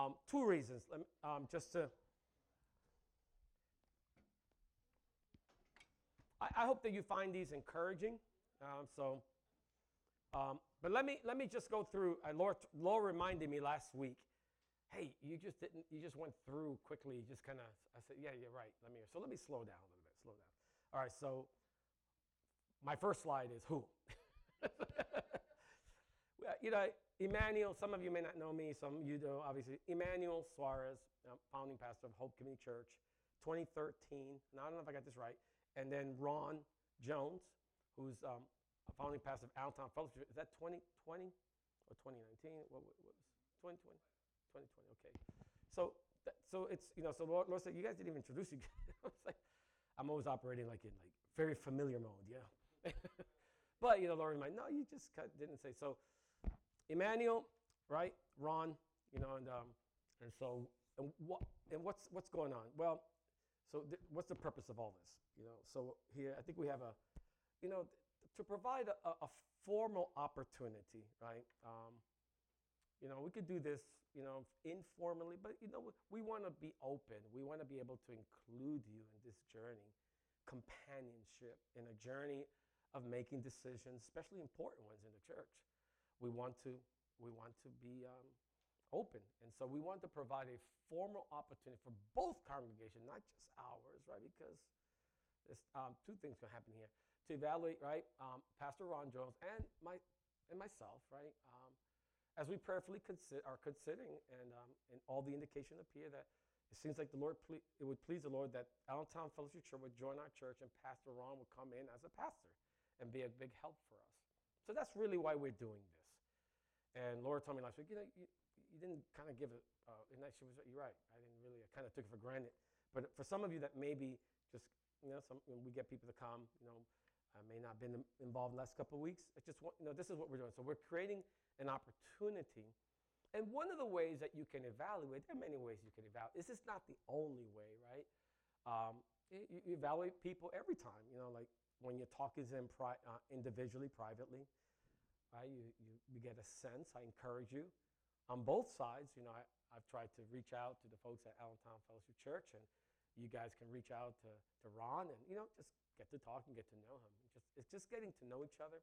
Um, two reasons. Me, um, just to. I, I, hope that you find these encouraging. Um, so, um, but let me let me just go through. Uh, Laura, Laura reminded me last week. Hey, you just didn't. You just went through quickly. You just kind of. I said, yeah, you're right. Let me. So let me slow down a little bit. Slow down. All right. So, my first slide is who. you know, Emmanuel, some of you may not know me, some of you do, obviously. Emmanuel Suarez, founding pastor of Hope Community Church, 2013. Now, I don't know if I got this right. And then Ron Jones, who's um, a founding pastor of Allentown Fellowship. Is that 2020 or 2019? What, what was 2020? 2020, okay. So, so it's, you know, so Laura, Laura said, you guys didn't even introduce you. I was like, I'm always operating like in like very familiar mode, yeah. but, you know, Laura reminded, no, you just didn't say. So, Emmanuel, right? Ron, you know, and um, and so and what and what's what's going on? Well, so th- what's the purpose of all this? You know, so here I think we have a, you know, th- to provide a, a, formal opportunity, right? Um, you know, we could do this, you know, informally, but you know, we want to be open. We want to be able to include you in this journey, companionship in a journey of making decisions, especially important ones in the church we want to, we want to be um, open. And so we want to provide a formal opportunity for both congregations, not just ours, right? Because there's um, two things to happen here. To evaluate, right, um, Pastor Ron Jones and, my, and myself, right, um, as we prayerfully consider, are considering, and, um, and all the indication appear that it seems like the Lord, ple- it would please the Lord that Allentown Fellowship Church would join our church and Pastor Ron would come in as a pastor and be a big help for us. So that's really why we're doing this. And Laura told me last week, you know, you, you didn't kind of give it, uh, and she was, you're right. I didn't really, I kind of took it for granted. But for some of you that maybe just, you know, some, we get people to come, you know, I may not have been involved in the last couple of weeks. It's just, you know, this is what we're doing. So we're creating an opportunity. And one of the ways that you can evaluate, there are many ways you can evaluate. This is not the only way, right? Um, you, you, evaluate people every time, you know, like when you talk to them pri- uh, individually, privately, right? You, you, you get a sense. I encourage you on both sides. You know, I, I've tried to reach out to the folks at Allentown Fellowship Church, and you guys can reach out to, to Ron and, you know, just get to talk and get to know him. Just, it's just getting to know each other.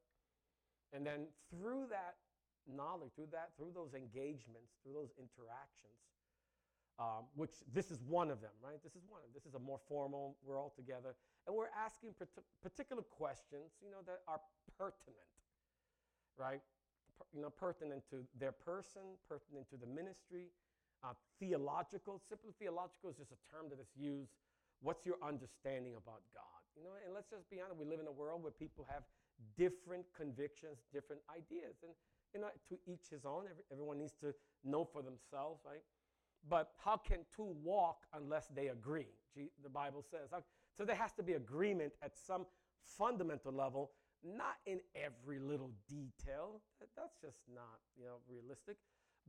And then through that knowledge, through that, through those engagements, through those interactions, um, which this is one of them, right? This is one of them. This is a more formal, we're all together. And we're asking particular questions, you know, that are pertinent, right? You know, pertinent to their person, pertinent to the ministry, uh, theological. Simply theological is just a term that is used. What's your understanding about God? You know, and let's just be honest, we live in a world where people have different convictions, different ideas. And, you know, to each his own. Every, everyone needs to know for themselves, right? But how can two walk unless they agree? The Bible says. So there has to be agreement at some fundamental level, not in every little detail. That's just not you know, realistic.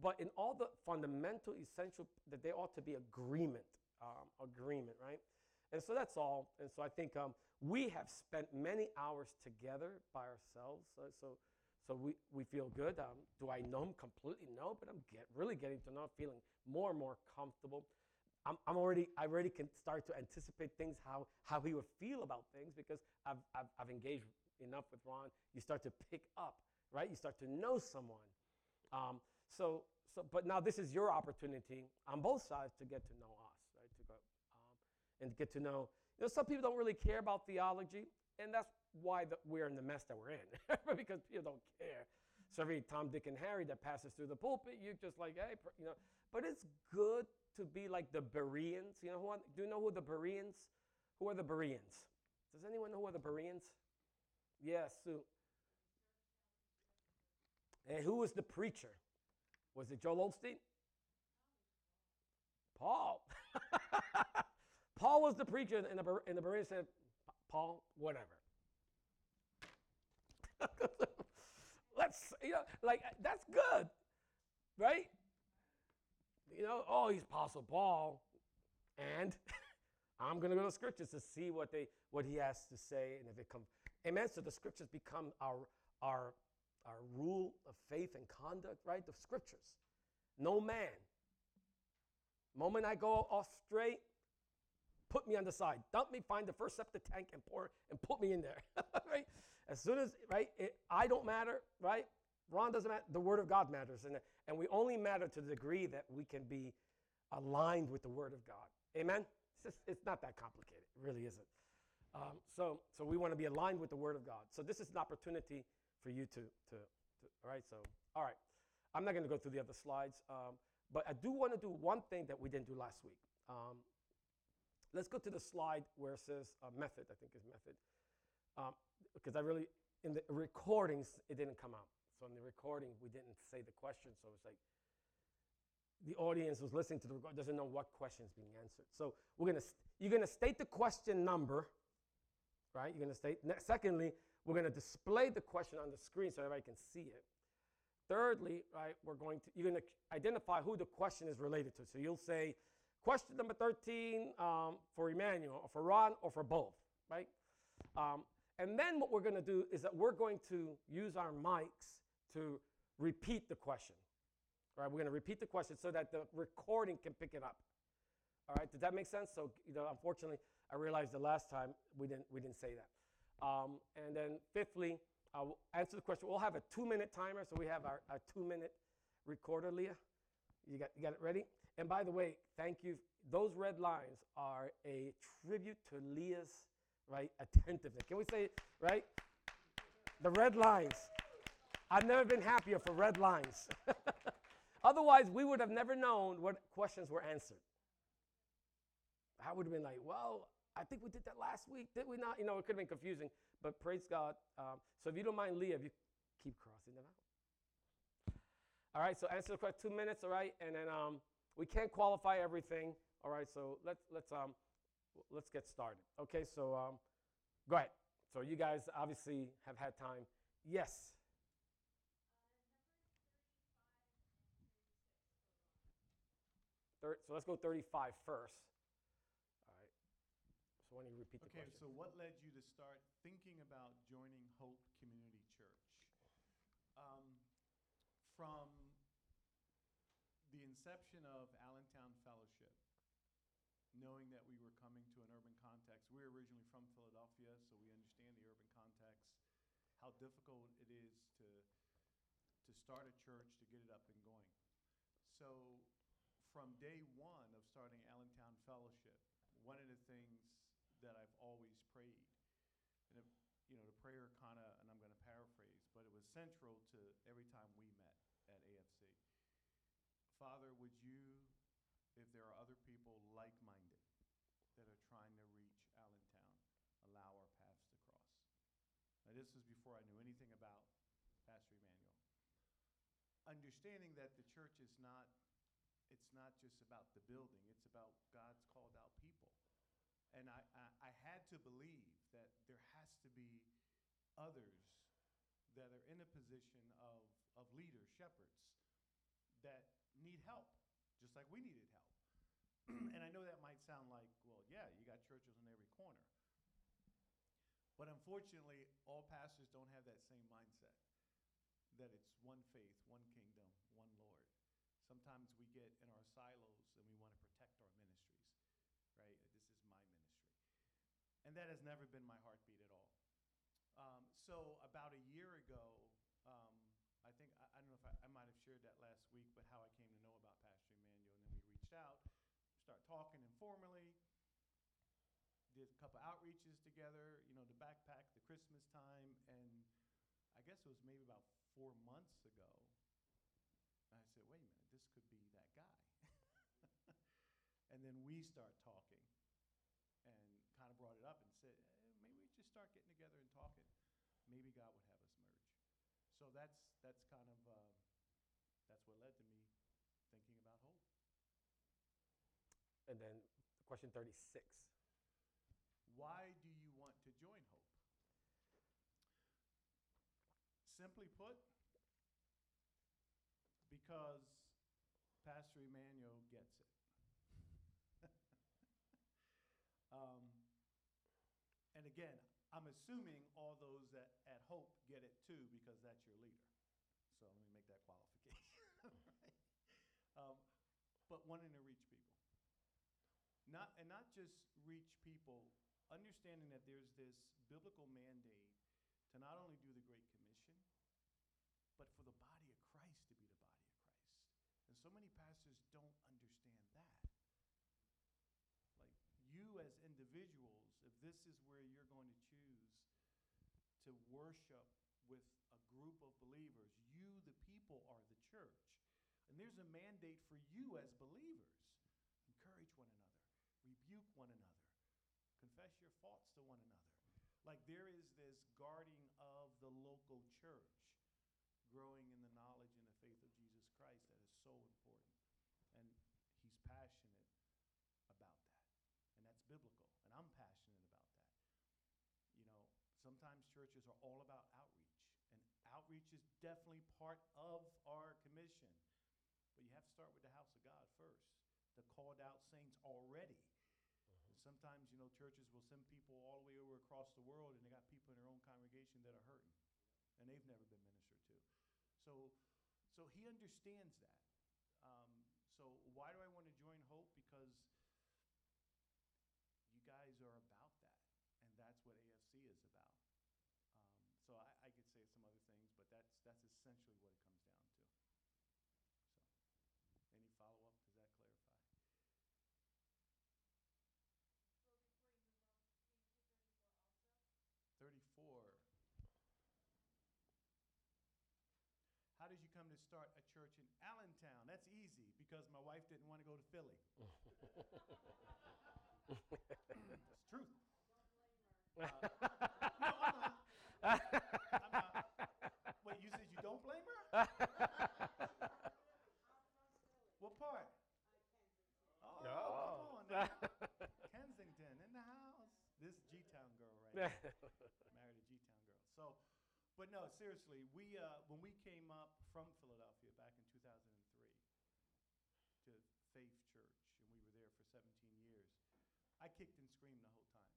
But in all the fundamental, essential, that there ought to be agreement. Um, agreement, right? And so that's all. And so I think um, we have spent many hours together by ourselves. So, so so we, we feel good. Um, do I know him completely? No, but I'm get, really getting to know him, feeling more and more comfortable. I'm, I'm already, I already can start to anticipate things, how, how he would feel about things because I've, I've, I've engaged enough with Ron. You start to pick up, right? You start to know someone. Um, so, so, but now this is your opportunity on both sides to get to know us, right? To go um, and get to know. You know, some people don't really care about theology, and that's why the, we're in the mess that we're in, because people don't care. So every Tom, Dick, and Harry that passes through the pulpit, you're just like, hey, you know. But it's good to be like the Bereans. You know who? Do you know who the Bereans? Who are the Bereans? Does anyone know who are the Bereans? Yes. So, and who was the preacher? Was it Joel Osteen? Paul. Paul was the preacher, and the, and the Bereans said, Paul, whatever. Let's, you know, like that's good, right? You know, oh, he's Apostle Paul, and I'm going to go to scriptures to see what they what he has to say, and if it comes, amen. So the scriptures become our our our rule of faith and conduct, right? The scriptures. No man, Moment I go off straight, put me on the side. Dump me, find the first septic tank and pour and put me in there. right? As soon as right, it, I don't matter, right? Ron doesn't matter. The Word of God matters, and and we only matter to the degree that we can be aligned with the Word of God. Amen. It's just it's not that complicated. It really isn't. Um, so so we want to be aligned with the Word of God. So this is an opportunity for you to to, to all right. So all right. I'm not going to go through the other slides, um, but I do want to do one thing that we didn't do last week. Um, let's go to the slide where it says uh, method, I think is method. Um, because I really, in the recordings, it didn't come out. So in the recording, we didn't say the question. So it's like the audience was listening to the record doesn't know what question is being answered. So we're gonna, you're gonna state the question number, right? You're gonna state. Secondly, we're gonna display the question on the screen so everybody can see it. Thirdly, right, we're going to, you're going to identify who the question is related to. So you'll say, question number 13 um, for Emmanuel, or for Ron, or for both, right? Um, and then what we're going to do is that we're going to use our mics to repeat the question. Right, we're going to repeat the question so that the recording can pick it up. All right, does that make sense? So, you know, unfortunately, I realized the last time we didn't, we didn't say that. Um, and then fifthly, I'll answer the question. We'll have a two minute timer, so we have our, our two minute recorder, Leah. You got, you got it ready? And by the way, thank you. Those red lines are a tribute to Leah's right attentiveness. Can we say right? The red lines. I've never been happier for red lines. Otherwise, we would have never known what questions were answered. I would have been like, well, I think we did that last week, did we not? You know, it could have been confusing. But praise God. Um, so if you don't mind, Leah, if you keep crossing them out. All right, so answer the question two minutes, all right? And then um, we can't qualify everything. All right, so let's let's um let's get started. Okay, so um, go ahead. So you guys obviously have had time. Yes. so let's go 35 first. So why don't you repeat the Okay, so what led you to start thinking about joining Hope Community Church? Um, from the inception of Allentown Fellowship, knowing that we were coming to an urban context, we're originally from Philadelphia, so we understand the urban context, how difficult it is to to start a church, to get it up and going. So from day one of starting Allentown Fellowship, one of the things that I've always prayed. And, it, you know, the prayer kind of, and I'm going to paraphrase, but it was central to every time we met at AFC. Father, would you, if there are other people like minded that are trying to reach Allentown, allow our paths to cross? Now, this was before I knew anything about Pastor Emmanuel. Understanding that the church is not it's not just about the building, it's about God's called out people. And I, I, I, had to believe that there has to be others that are in a position of, of leaders, shepherds, that need help, just like we needed help. and I know that might sound like, well, yeah, you got churches on every corner. But unfortunately, all pastors don't have that same mindset that it's one faith, one kingdom, one Lord. Sometimes we get in our silos and we want to protect our ministries, right? This is my ministry. And that has never been my heartbeat at all. Um, so about a year ago, um, I think, I, I, don't know if I, I might have shared that last week, but how I came to know about Pastor Emmanuel. And then we reached out, start talking informally, did a couple outreaches together, you know, the backpack, the Christmas time. And I guess it was maybe about four months ago. I said, wait a minute, this could be that guy. and then we start talking and kind of brought it up and said, eh, maybe we just start getting together and talking. Maybe God would have us merge. So that's that's kind of uh, that's what led to me thinking about hope. And then question 36. Why do you want to join Hope? Simply put, because Pastor Emmanuel gets it. um, and again, I'm assuming all those that at Hope get it too because that's your leader. So let me make that qualification. right? um, but wanting to people. Not and not just reach people, understanding that there's this biblical mandate to not only do the Great Commission, but for the body of Christ to be the body of Christ. And so many pastors don't understand that. Like you as individuals, if this is where you're going to choose to worship with a group of believers, you, the people, are the church. And there's a mandate for you as believers. Encourage one another, rebuke one another, confess your faults to one another. Like there is this guarding of the local church, growing in the knowledge and the faith of Jesus Christ that is so important. And he's passionate about that. And that's biblical. And I'm passionate about that. You know, sometimes churches are all about outreach. And outreach is definitely part of our commission. But you have to start with the house of God first, the called out saints already. Sometimes, you know, churches will send people all the way over across the world and they got people in their own congregation that are hurting. And they've never been ministered to. So, so he understands that. Um, so why do I want to join Hope? Because you guys are about that, and that's what AFC is about. Um, so I, I could say some other things, but that's that's essentially what it comes down to. So, any follow up? Does that clarify? Thirty-four. How did you come to start a church in Allentown? That's easy because my wife didn't want to go to Philly. It's truth. Uh, no, I'm not. I'm not. Wait, you said you don't blame her? what part? Oh, No. come on now. Kensington in the house. This G-town girl right. Married a G-town girl. So, but no, seriously, we uh, when we came up from Philadelphia back in 2003 to Faith Church, and we were there for 17 years, I kicked and screamed the whole time.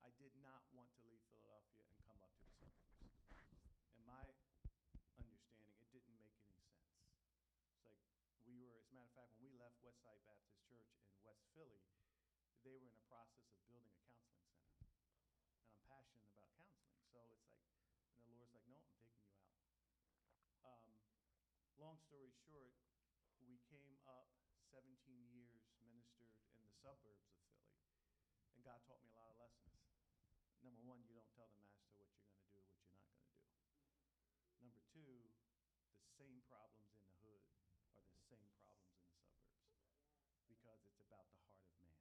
I did not want to leave Philadelphia and come up to the suburbs. And my understanding, it didn't make any sense. It's like we were, as a matter of fact, when we left Westside Baptist Church in West Philly, they were in the process of building a counseling center. And I'm passionate about counseling. So it's like, and the Lord's like, no, I'm taking you out. Um, long story short, we came up 17 years, ministered in the suburbs of Philly, and God taught me a lot of lessons. Number one, you don't tell the master what you're going to do, or what you're not going to do. Number two, the same problems in the hood are the same problems in the suburbs because it's about the heart of man.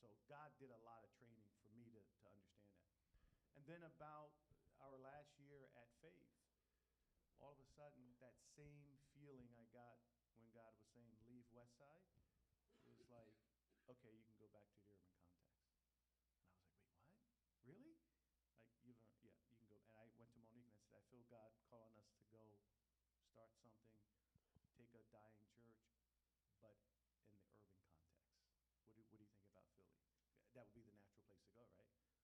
So God did a lot of training for me to, to understand that. And then about our last year at Faith, all of a sudden, that same got when God was saying, leave West Side, it was like, okay, you can go back to the urban context. And I was like, wait, what? Really? Like, you learn, yeah, you can go. And I went to Monique and I said, I feel God calling us to go start something, take a dying church, but in the urban context. What do, what do you think about Philly? That would be the natural place to go, right? She's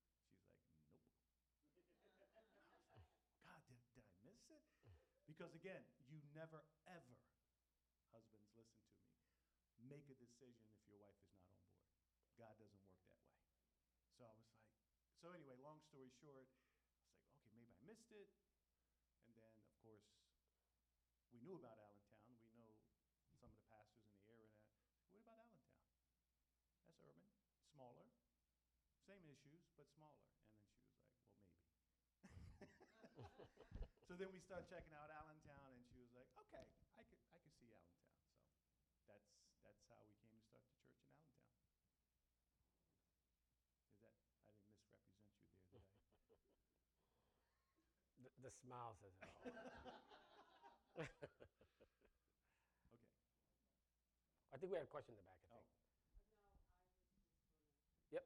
like, nope. God, did, did I miss it? Because again, you never, ever, husbands, listen to me, make a decision if your wife is not on board. God doesn't work that way. So I was like, so anyway, long story short, I was like, okay, maybe I missed it. And then, of course, we knew about Allentown. We know some of the pastors in the area. What about Allentown? That's urban, smaller, same issues, but smaller. And then she was like, well, maybe. so then we started checking out Allentown, and she was like, okay, I could, I could see Allentown. So that's, that's how we came to start the church in Allentown. Is that, I didn't misrepresent you there, did I? The, the smile says it all. Okay. I think we had a question in the back, I Oh. think. Yep.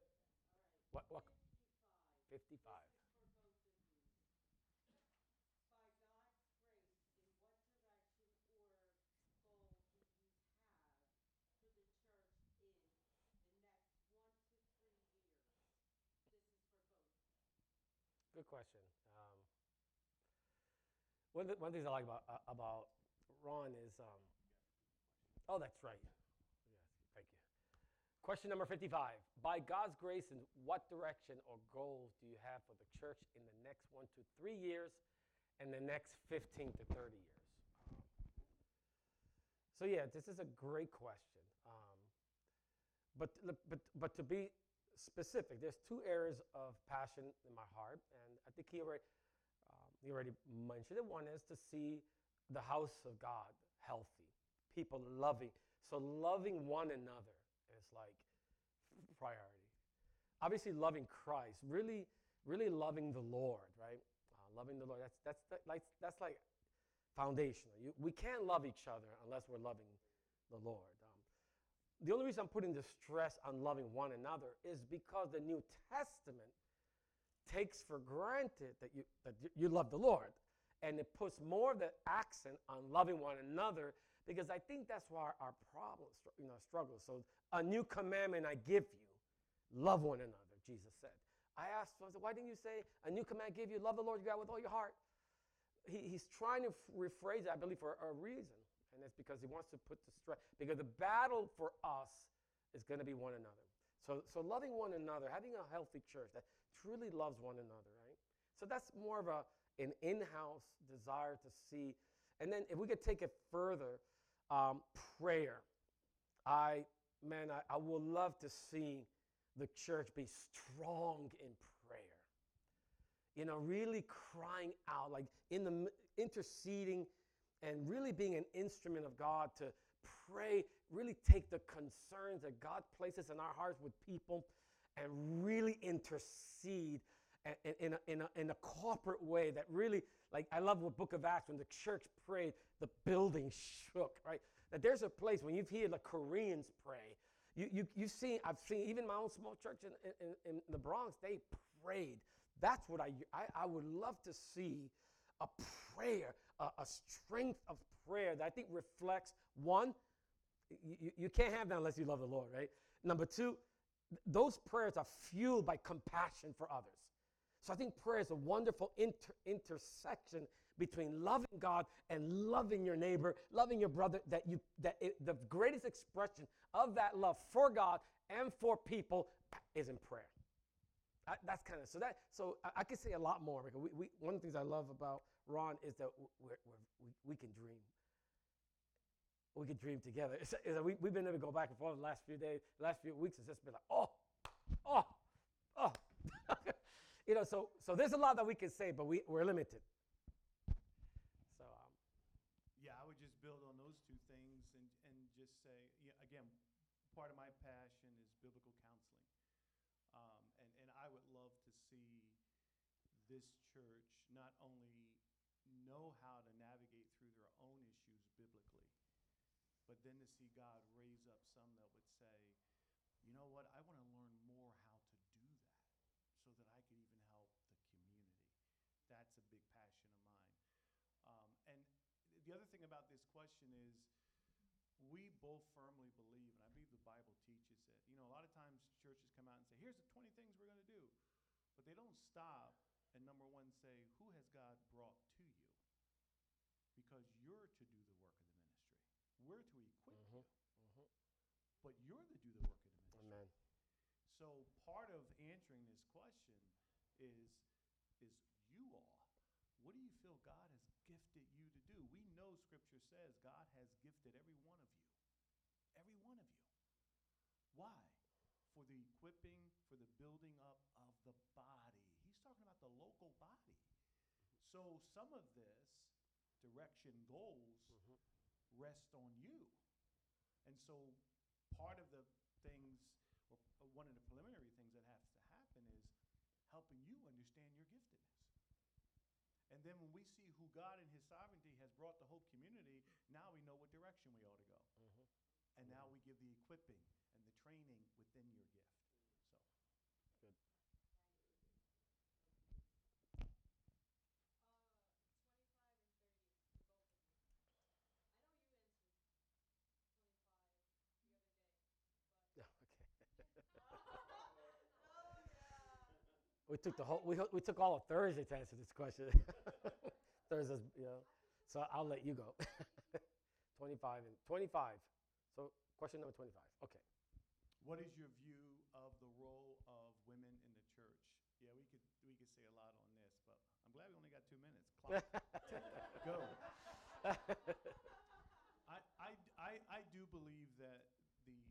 What, what? 55. By God's grace, in what direction or goal do you have for the church in the next one to three years? This is for both. Good question. One, of the, one things I like about, uh, about Ron is, um, oh, that's right. Yes, thank you. Question number 55. By God's grace, in what direction or goals do you have for the church in the next one to three years and the next 15 to 30 years? So, yeah, this is a great question. Um, but, but, but to be specific, there's two areas of passion in my heart, and I think he already, he already mentioned it. One is to see the house of God healthy, people loving. So, loving one another is like priority. Obviously, loving Christ, really, really loving the Lord, right? Uh, loving the Lord. That's that's the, like that's like foundational. You, we can't love each other unless we're loving the Lord. Um, the only reason I'm putting the stress on loving one another is because the New Testament takes for granted that you that you love the Lord, and it puts more of the accent on loving one another because I think that's why our, problems, you know, struggles. So a new commandment I give you, love one another. Jesus said. I asked, I said, why didn't you say a new command I give you, love the Lord your God with all your heart? He, he's trying to rephrase it, I believe, for a reason, and it's because he wants to put the stress. Because the battle for us is going to be one another. So, so loving one another, having a healthy church that truly loves one another, right? So that's more of a an in-house desire to see. And then if we could take it further, um, prayer. I, man, I, I would love to see the church be strong in prayer. You know, really crying out, like in the interceding and really being an instrument of God to pray, really take the concerns that God places in our hearts with people and really intercede in a, in, a, in a corporate way that really, like, I love what Book of Acts, when the church prayed, the building shook, right? That there's a place when you've heard the Koreans pray, you, you, you've seen, I've seen even my own small church in, in, in the Bronx, they prayed. That's what I, I, I would love to see a prayer, a, a, strength of prayer that I think reflects one, you, you can't have that unless you love the Lord, right? Number two, those prayers are fueled by compassion for others. So I think prayer is a wonderful inter- intersection between loving God and loving your neighbor, loving your brother. That you that it, the greatest expression of that love for God and for people is in prayer. I, that's kind of so that so I, I could say a lot more we, we, one of the things I love about Ron is that we're, we're, we we can dream. We can dream together. It's, it's, we, we've been able to go back and forth the last few days, the last few weeks. It's just been like, oh, oh, oh. you know, so so there's a lot that we can say, but we, we're limited. So um, yeah, I would just build on those two things and, and just say, yeah, again, part of my passion is biblical counseling. Um, and, and I would love to see this church not only know how to navigate through their own issues biblically, but then to see God raise up some that would say, you know what, I want to learn more how to do that so that I could even help the community. That's a big passion of mine. Um, and the other thing about this question is we both firmly believe, and I believe the Bible teaches it. You know, a lot of times churches come out and say, here's the 20 things we're going to do. But they don't stop and, number one, say, who has God brought to you? Because you're to do the work of the ministry. We're to equip Mhm, you, mhm. but you're to do the work of the ministry. Amen. So part of answering this question is is you all. What do you feel God has gifted you to do? We know scripture says God has gifted every one of you. Every one of you. Why? For the equipping, for the building up of the body. He's talking about the local body. So some of this direction goals Mhm. rest on you. And so part of the things, or one of the preliminary things that has to happen is helping you understand your giftedness. And then when we see who God in His sovereignty has brought the whole community, now we know what direction we ought to go. Mhm. And now we give the equipping and the training within your gift. So. Good. Yeah, okay. We took the whole we, we took all of Thursday to answer this question. Thursday's, you know. So I'll let you go. 25 and 25. So question number 25. Okay. what is your view of the role of women in the church? Yeah, we could we could say a lot on this, but I'm glad we only got two minutes. Clock, go. I, I, I, I do believe that the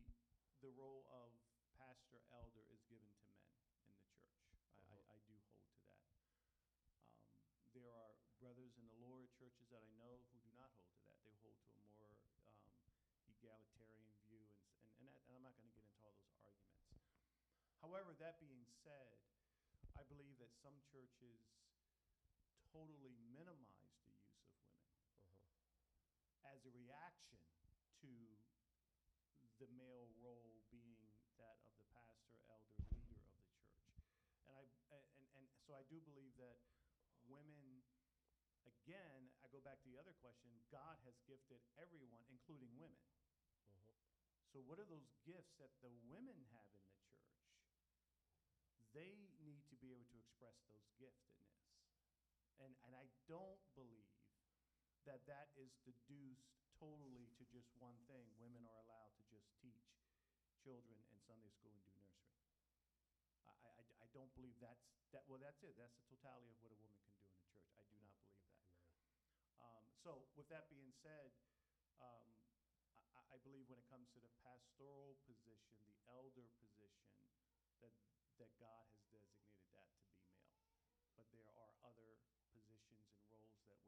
the role of pastor elder is given to men in the church. I, I, I do hold to that. Um, there are brothers in the lower churches that I know who do not hold to that. They hold to a more um, egalitarian view, and, s- and, and, that, and I'm not going to get into all those arguments. However, that being said, I believe that some churches totally minimize the use of women mm-hmm. as a reaction to the male role being that of the pastor, elder, leader of the church. And I and, and so I do believe that women again, I go back to the other question, God has gifted everyone, including women. Mm-hmm. So what are those gifts that the women have in church? They need to be able to express those giftedness. And, and I don't believe that that is deduced totally to just one thing. Women are allowed to just teach children in Sunday school and do nursery. I, I, I- don't believe that's, that, well, that's it. That's the totality of what a woman can do in the church. I do not believe that. Um, so with that being said, um, I, I- believe when it comes to the pastoral position, the elder position, that God has designated that to be male. But there are other positions and roles that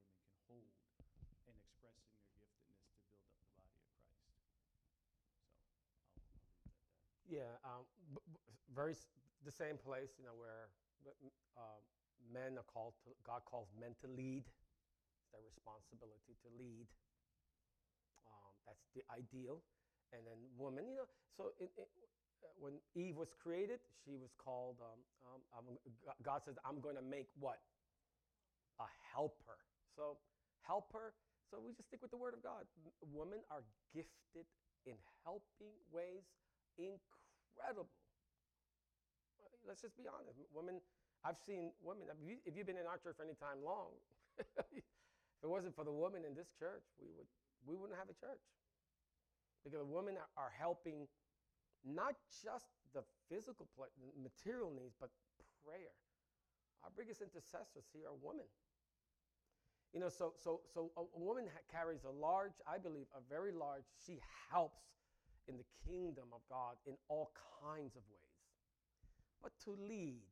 women can hold in expressing their giftedness to build up the body of Christ. So I'll, I'll leave. Yeah, um, b- b- very s- the same place, you know, where uh, men are called to. God calls men to lead. It's their responsibility to lead. Um, that's the ideal, and then woman, you know. So it, it, when Eve was created, she was called. Um, um, God says, "I'm going to make what a helper." So helper. So we just stick with the word of God. Women are gifted in helping ways incredible. Let's just be honest. Women, I've seen women. If, you, if you've been in our church for any time long, if it wasn't for the women in this church, we would we wouldn't have a church because the women are helping not just the physical material needs, but prayer. Our biggest intercessors here are women. You know, so so so a, a woman carries a large, I believe, a very large. She helps in the kingdom of God in all kinds of ways. But to lead,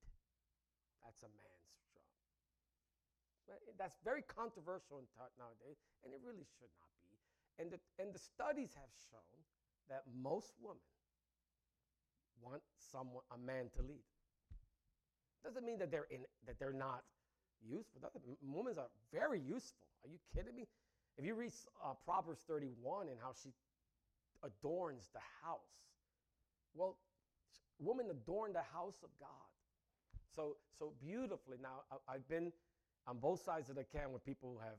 that's a man's job. That's very controversial nowadays, and it really should not be. And the, and the studies have shown that most women want someone, a man to lead. Doesn't mean that they're in, that they're not useful. Women are very useful. Are you kidding me? If you read uh, Proverbs 31 and how she adorns the house, well, women adorn the house of God. So, so beautifully. Now, I, I've been on both sides of the camp with people who have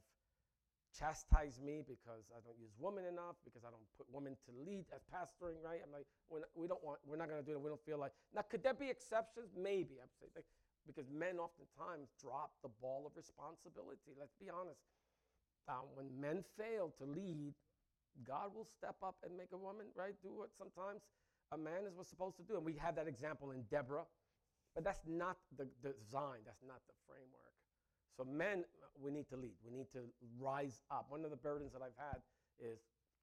chastised me because I don't use women enough, because I don't put women to lead as pastoring, right? I'm like, we're not, we don't want, we're not going to do it. We don't feel like. Now, could there be exceptions? Maybe. I'm saying, like, because men oftentimes drop the ball of responsibility. Let's be honest. Um, when men fail to lead, God will step up and make a woman, right, do what sometimes a man is was supposed to do. And we have that example in Deborah. But that's not the design, that's not the framework. So, men, we need to lead. We need to rise up. One of the burdens that I've had is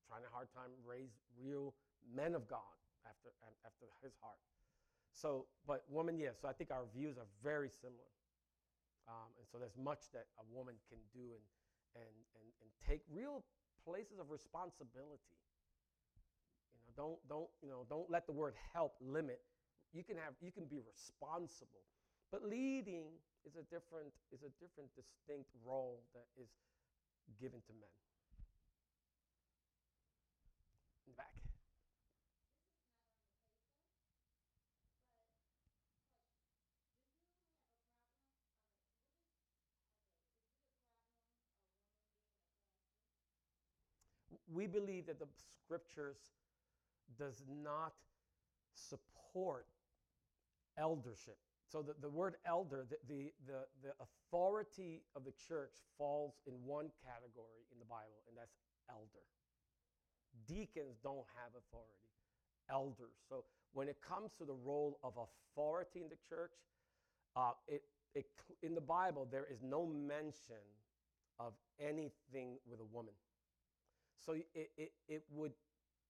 trying a hard time raise real men of God after, after his heart. So, but woman, yes. So I think our views are very similar. Um, and so there's much that a woman can do and, and, and, and take real places of responsibility. You know, don't, don't, you know, don't let the word help limit. You can have, you can be responsible, but leading is a different, is a different distinct role that is given to men. In the back. we believe that the scriptures does not support eldership. So the, the word elder, the, the, the, the authority of the church falls in one category in the Bible, and that's elder. Deacons don't have authority. elders. So when it comes to the role of authority in the church, uh, it, it, in the Bible, there is no mention of anything with a woman. So it, it, it would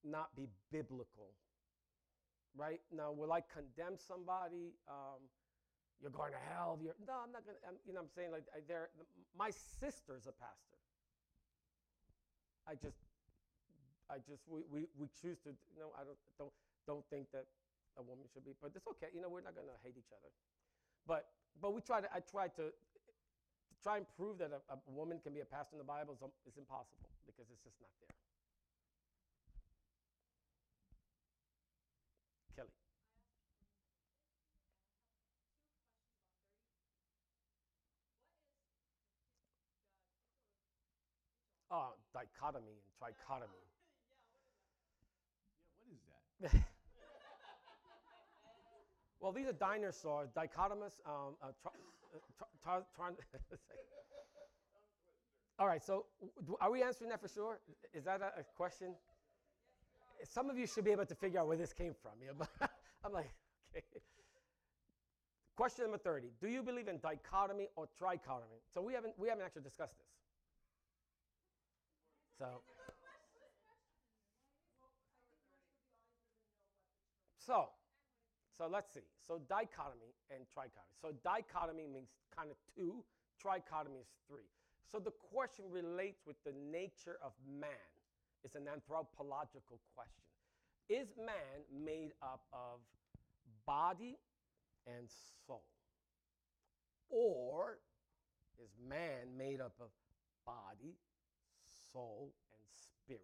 not be biblical. Right? Now, will I condemn somebody? Um, you're going to hell. You're, no, I'm not going to. You know I'm saying? Like, I, there, my sister's a pastor. I just, I just, we, we, we choose to, you know, I don't, don't, don't think that a woman should be, but it's okay. You know, we're not going to hate each other. But, but we try to, I try to, to try and prove that a, a woman can be a pastor in the Bible is, um, is impossible because it's just not there. Kelly. Oh, dichotomy and trichotomy. Yeah, what is that? Well, these are dinosaurs, dichotomous. Um, uh, tri- tri- tri- tri- All right, so do- are we answering that for sure? Is that a, a question? Some of you should be able to figure out where this came from. Yeah, but I'm like, okay. Question number 30. Do you believe in dichotomy or trichotomy? So we haven't, we haven't actually discussed this. So, so so let's see. So dichotomy and trichotomy. So dichotomy means kind of two, trichotomy is three. So the question relates with the nature of man. It's an anthropological question. Is man made up of body and soul? Or is man made up of body, soul, and spirit?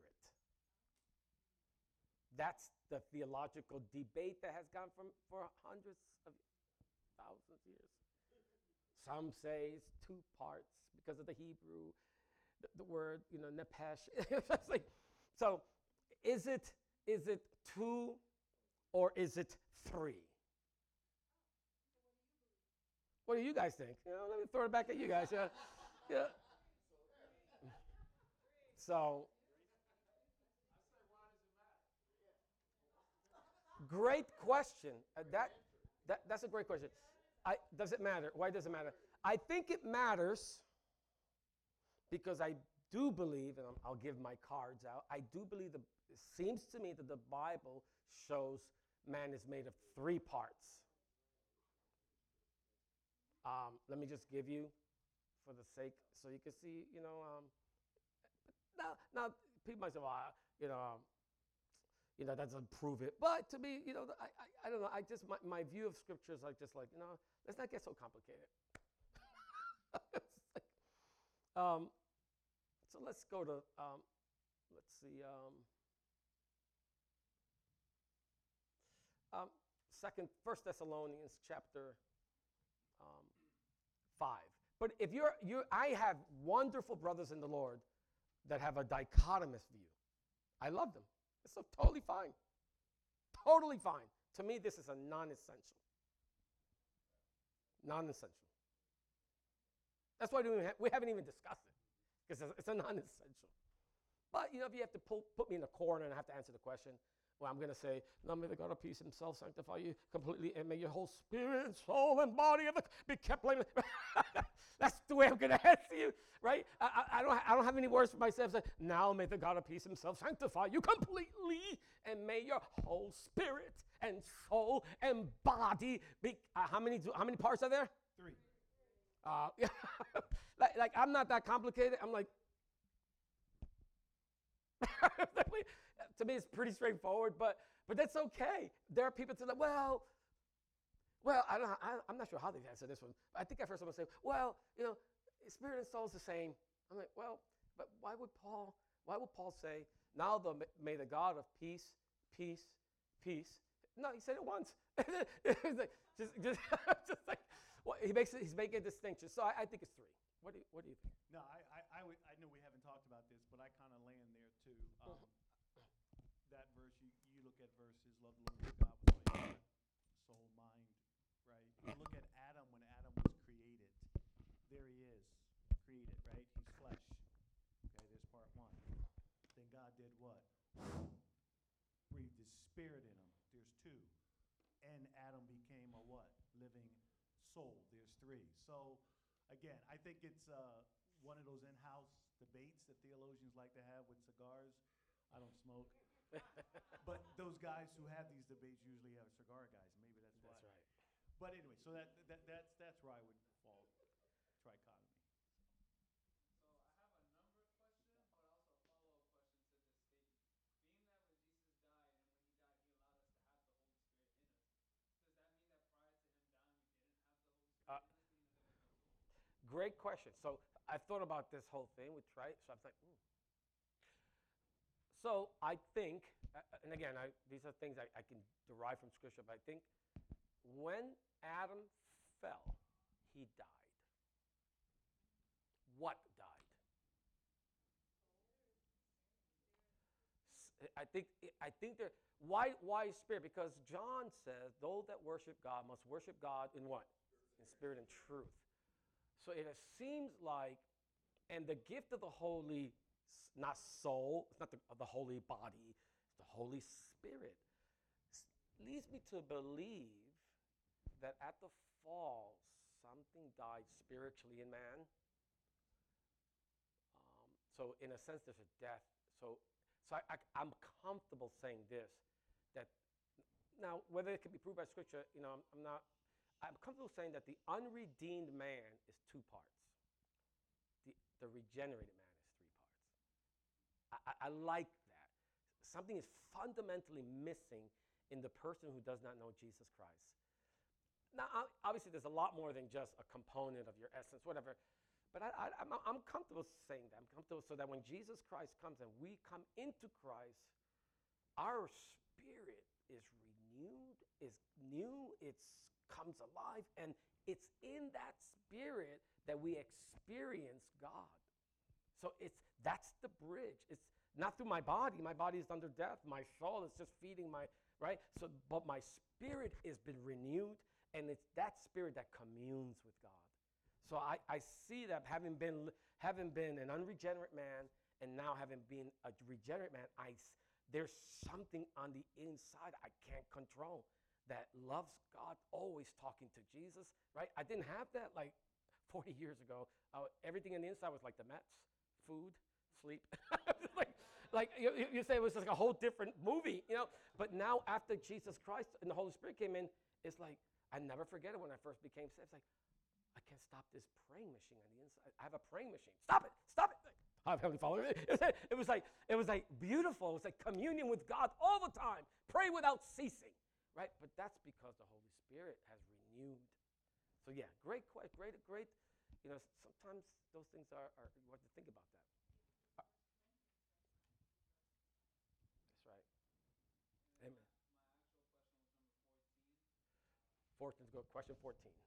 That's the theological debate that has gone from for hundreds of thousands of years. Some say it's two parts because of the Hebrew, the, the word, you know, nephesh. Like- so is it is it two or is it three? What do you guys think? You know, let me throw it back at you guys. Yeah. yeah. So Great question. Uh, that, that, that's a great question. I, does it matter? Why does it matter? I think it matters because I do believe, and I'll- give my cards out, I do believe, the, it seems to me that the Bible shows man is made of three parts. Um, let me just give you, for the sake, so you can see, you know, um, now, now people might say, well, you know, um, you know, that doesn't prove it. But to me, you know, I, I, I don't know. I just, my, my view of scripture is like, just like, you know, let's not get so complicated. Like, um, so let's go to, um, let's see, um, um, second, First Thessalonians chapter um, five. But if you're, you, I have wonderful brothers in the Lord that have a dichotomous view. I love them. It's so totally fine. Totally fine. To me, this is a non essential. Non essential. That's why we, ha- we haven't even discussed it, because it's, a non essential. But, you know, if you have to pull, put me in a corner and I have to answer the question, well, I'm going to say, now may the God of peace himself sanctify you completely, and may your whole spirit, soul, and body of the, be kept blameless. That's the way I'm going to answer you, right? I, I, I don't, I don't have any words for myself. Say, now may the God of peace himself sanctify you completely, and may your whole spirit and soul and body be. Uh, how many? do- How many parts are there? Three. Uh, like, like I'm not that complicated. I'm like, to me, it's pretty straightforward, but but that's okay. There are people that say, well, well, I don't. I, I'm not sure how they answer this one. I think I've heard someone say, well, you know, spirit and soul is the same. I'm like, well, but why would Paul? Why would Paul say, now the may the God of peace, peace, peace? No, he said it once. Like, just, just, just like, well, he makes it, he's making a distinction. So I, I think it's three. What do you, what do you think? No, I, I, I, know we haven't talked about this, but I kind of land there too. Um, verse, you, verses, love the Lord your God with all your soul, mind, right? You look at Adam when Adam was created. There he is, created, right? He's flesh. Okay, there's part one. Then God did what? Breathed his spirit in him. There's two. And Adam became a what? Living soul. There's three. So again, I think it's uh, one of those in-house debates that theologians like to have with cigars. I don't smoke. but those guys who have these debates usually have cigar guys. Maybe that's why. That's right. But anyway, so that, that that's that's where I would fall trichotomy. So I have a number of questions, but also follow-up question to this statement. Being that when Jesus died when he died, he allowed us to have the Holy Spirit in us. Does that mean that prior to him dying, we didn't have the Holy Spirit Uh, in us, meaning there was no soul? Great question. So I've thought about this whole thing with right. So I was like, hmm. So I think, uh, uh, and again, I, these are things I, I can derive from Scripture, but I think when Adam fell, he died. What died? I think I think there. Why why spirit? Because John says, "Those that worship God must worship God in what? In spirit and truth." So it seems like, and the gift of the Holy, not soul, it's not the, the Holy body, it's the Holy Spirit, s- leads me to believe that at the fall, something died spiritually in man. Um, so in a sense, there's a death. So, so I, I, I'm comfortable saying this, that now whether it can be proved by scripture, you know, I'm, I'm not. I'm comfortable saying that the unredeemed man is two parts. The, the regenerated man. I, I, like that. Something is fundamentally missing in the person who does not know Jesus Christ. Now, obviously, there's a lot more than just a component of your essence, whatever. But I, I'm comfortable saying that. I'm comfortable so that when Jesus Christ comes and we come into Christ, our spirit is renewed, is new, it comes alive, and it's in that spirit that we experience God. So it's that's the bridge. It's not through my body. My body is under death. My soul is just feeding my right. So, but my spirit has been renewed, and it's that spirit that communes with God. So I, I see that having been having been an unregenerate man, and now having been a regenerate man, I there's something on the inside I can't control that loves God, always talking to Jesus. Right? I didn't have that like 40 years ago. Uh, everything on the inside was like the Mets, food, sleep. like, like you, you- say it was just like a whole different movie, you know. But now after Jesus Christ and the Holy Spirit came in, it's like I never forget it when I first became saved. It's like I can't stop this praying machine on the inside. I have a praying machine. Stop it! Stop it! Hi, oh, Heavenly Father. It was, like, it was like it was like beautiful. It was like communion with God all the time. Pray without ceasing, right? But that's because the Holy Spirit has renewed. So yeah, great, great, great. You know, sometimes those things are, are you have to think about that. Uh, That's right. And then Amen. My, my actual question was number 14. 14 go. Question 14. For both.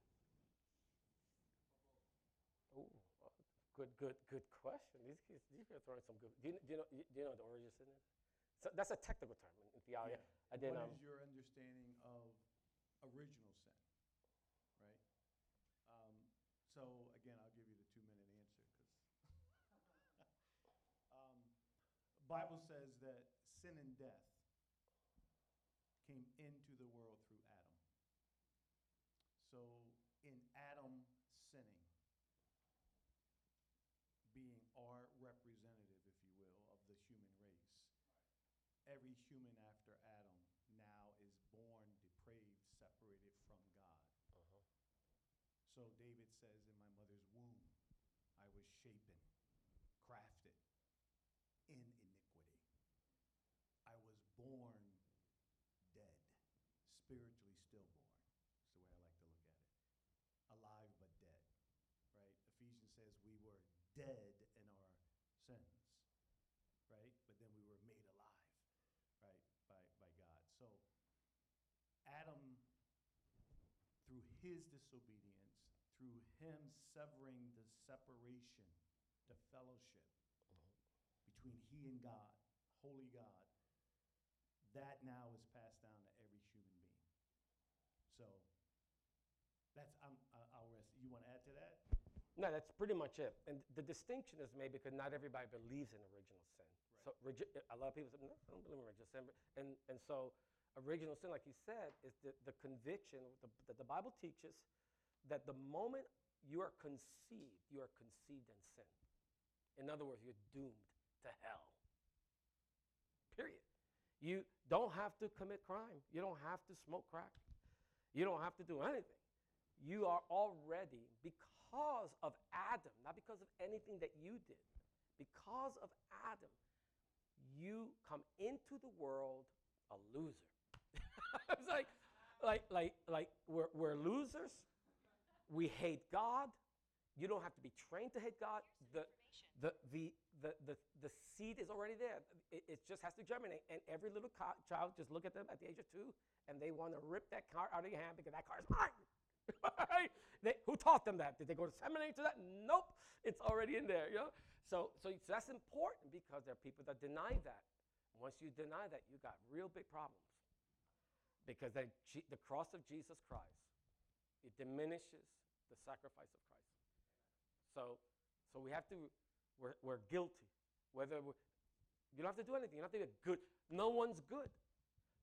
Ooh, well, good, good, good question. These kids, these kids are throwing some good. Do you, do you know? Do you know the origin sin is? So that's a technical term in, in theology. I did. What Um, is your understanding of original sin? Right. Um, so again, I'll give you the two-minute answer because um, Bible says that sin and death came into the world through Adam. So in Adam sinning, being our representative, if you will, of the human race, every human after Adam now is born depraved, separated from God. uh-huh. So David says, In my mother's womb, I was shapen, crafted in iniquity. I was born dead, spiritually stillborn. That's the way I like to look at it. Alive but dead, right? Ephesians says we were dead in our sins, right? But then we were made alive, right, by, by God. So Adam through his disobedience, through him severing the separation, the fellowship between he and God, holy God, that now is passed down to every human being. So that's, I'm, I'll rest. You want to add to that? No, that's pretty much it. And the distinction is made because not everybody believes in original sin. Right. So a lot of people say, no, I don't believe in original sin. And, and so Original sin, like you said, is the, the conviction the, that the Bible teaches that the moment you are conceived, you are conceived in sin. In other words, you're doomed to hell. Period. You don't have to commit crime. You don't have to smoke crack. You don't have to do anything. You are already, because of Adam, not because of anything that you did, because of Adam, you come into the world a loser. it's like, like, like, like we're, we're losers. We hate God. You don't have to be trained to hate God. The, the, the, the, the, the seed is already there. It, it just has to germinate. And every little co- child, just look at them at the age of two, and they want to rip that car out of your hand because that car is mine. They, who taught them that? Did they go to seminary to that? Nope. It's already in there. You know? so, so, so that's important because there are people that deny that. Once you deny that, you got real big problems. Because the, the cross of Jesus Christ, it diminishes the sacrifice of Christ. So, so we have to, we're, we're guilty. Whether we you don't have to do anything. You don't have to be good. No one's good.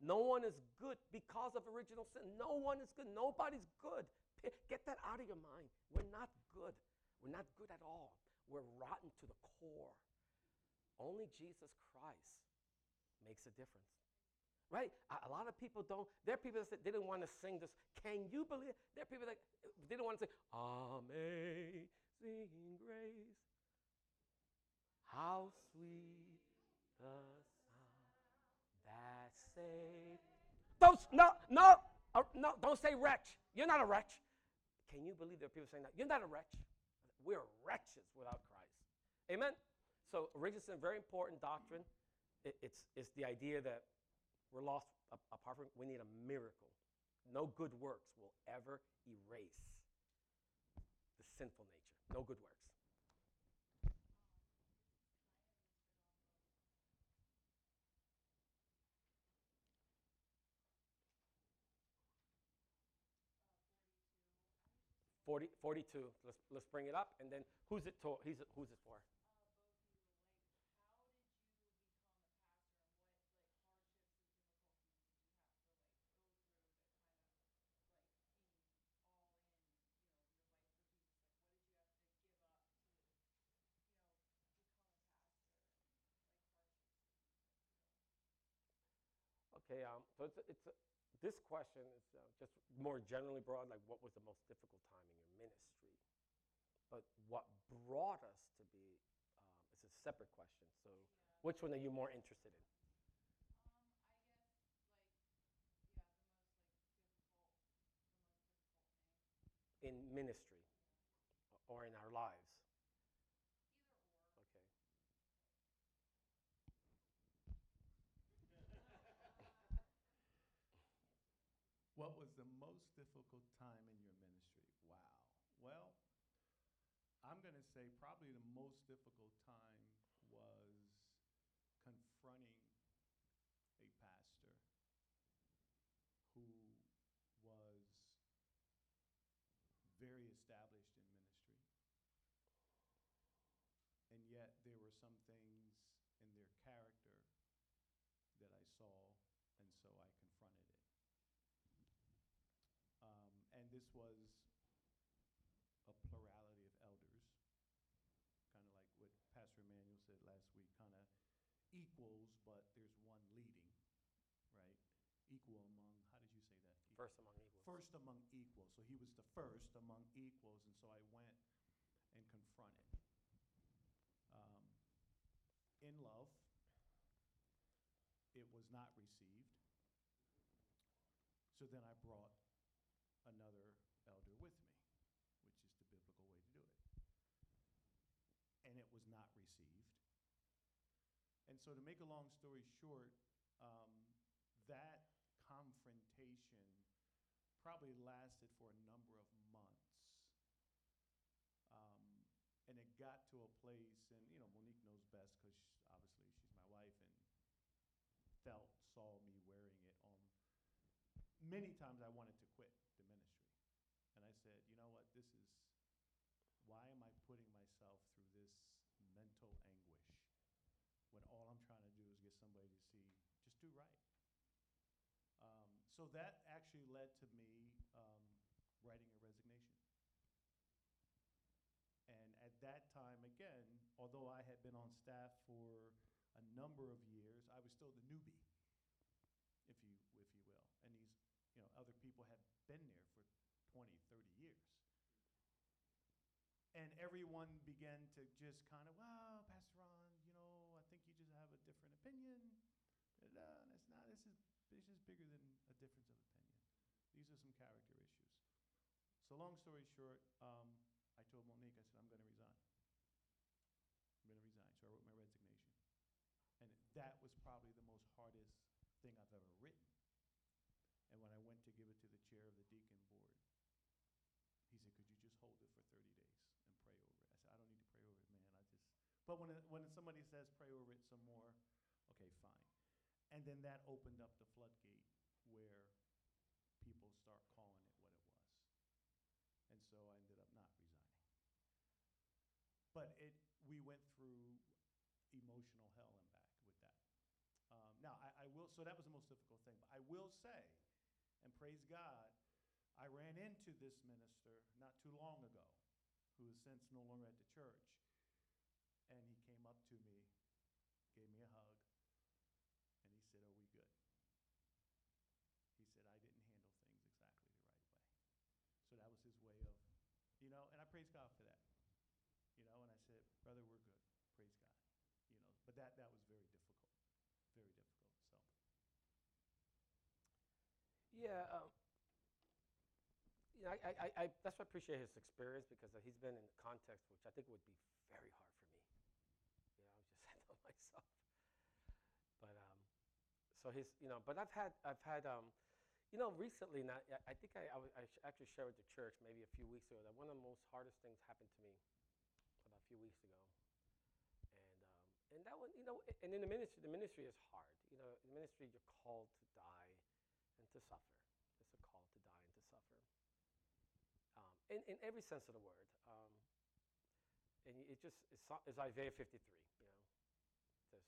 No one is good because of original sin. No one is good. Nobody's good. Get that out of your mind. We're not good. We're not good at all. We're rotten to the core. Only Jesus Christ makes a difference. Right? A, lot of people don't. There are people that didn't want to sing this. Can you believe? There are people that didn't want to say, Amazing Grace. How sweet the sound that saved. Don't, no, no, uh, no, don't say wretch. You're not a wretch. Can you believe there are people saying that? You're not a wretch. We're wretches without Christ. Amen? So, sin, very important doctrine. It- it's, it's the idea that we're lost apart from, we need a miracle. No good works will ever erase the sinful nature. No good works. Forty, 42. Let's, let's bring it up. And then who's it, to, who's it for? Um, so it's, it's a, this question is uh, just more generally broad, like what was the most difficult time in your ministry? But what brought us to be, um, it's a separate question. So which one are you more interested in? In ministry or in our lives? Okay. What was the most difficult time in your ministry? Wow. Well, I'm going to say probably the most difficult time was confronting a pastor who was very established in ministry. And yet there were some things in their character that I saw, and so I confronted it. Um, and this was a plurality of elders, kind of like what Pastor Emmanuel said last week, kind of equals, but there's one leading, right? Equal among, how did you say that? Equal. First among equals. First among equals. So he was the first among equals, and so I went and confronted. Um, in love, it was not received. So then I brought another elder with me, which is the biblical way to do it. And it was not received. And so, to make a long story short, um, that confrontation probably lasted for a number of months. Um, and it got to a place, and you know, Monique knows best because obviously she's my wife and felt, saw me wearing it on. Many times I wanted quit the ministry. And I said, you know what, this is, why am I putting myself through this mental anguish when all I'm trying to do is get somebody to see, just do right? So that actually led to me um, writing a resignation. And at that time, again, although I had been on staff for a number of years, I was still the newbie, if you, if you will. And these, you know, other people had been there for 20, 30 years. And everyone began to just kind of, wow, Pastor Ron, you know, I think you just have a different opinion. Da-da, and it's not, this is, bigger than a difference of opinion. These are some character issues. So long story short, um, I told Monique, I said, I'm going to resign. I'm going to resign. So I wrote my resignation. And that was probably the most hardest thing I've ever written. And when I went to give it to the chair of the deacon board, he said, could you just hold it for 30 days and pray over it? I said, I don't need to pray over it, man. I just, but when, it, when somebody says pray over it some more, okay, fine. And then that opened up the floodgate where people start calling it what it was. And so I ended up not resigning. But it, we went through emotional hell and back with that. Um, now, I, I will, so that was the most difficult thing. But I will say, and praise God, I ran into this minister not too long ago, who is since no longer at the church. And he came up to me, gave me a hug, and he said, Are we good? He said, I didn't handle things exactly the right way. So that was his way of, you know, and I praise God for that. You know, and I said, Brother, we're good. Praise God. You know, but that, that was very difficult. Very difficult. So, Yeah, um, know, I, I, I, that's why I appreciate his experience because he's been in a context which I think would be very hard for me. You know, I was just saying that myself. But um, so his, you know, but I've had, I've had, um, you know, recently. Not, I- I think I, I, I actually shared with the church maybe a few weeks ago that one of the most hardest things happened to me about a few weeks ago, and um, and that one, you know, and in the ministry, the ministry is hard. You know, in the ministry you're called to die and to suffer. It's a call to die and to suffer. Um, in, in every sense of the word. Um, and it just it's, it's Isaiah 53, you know, just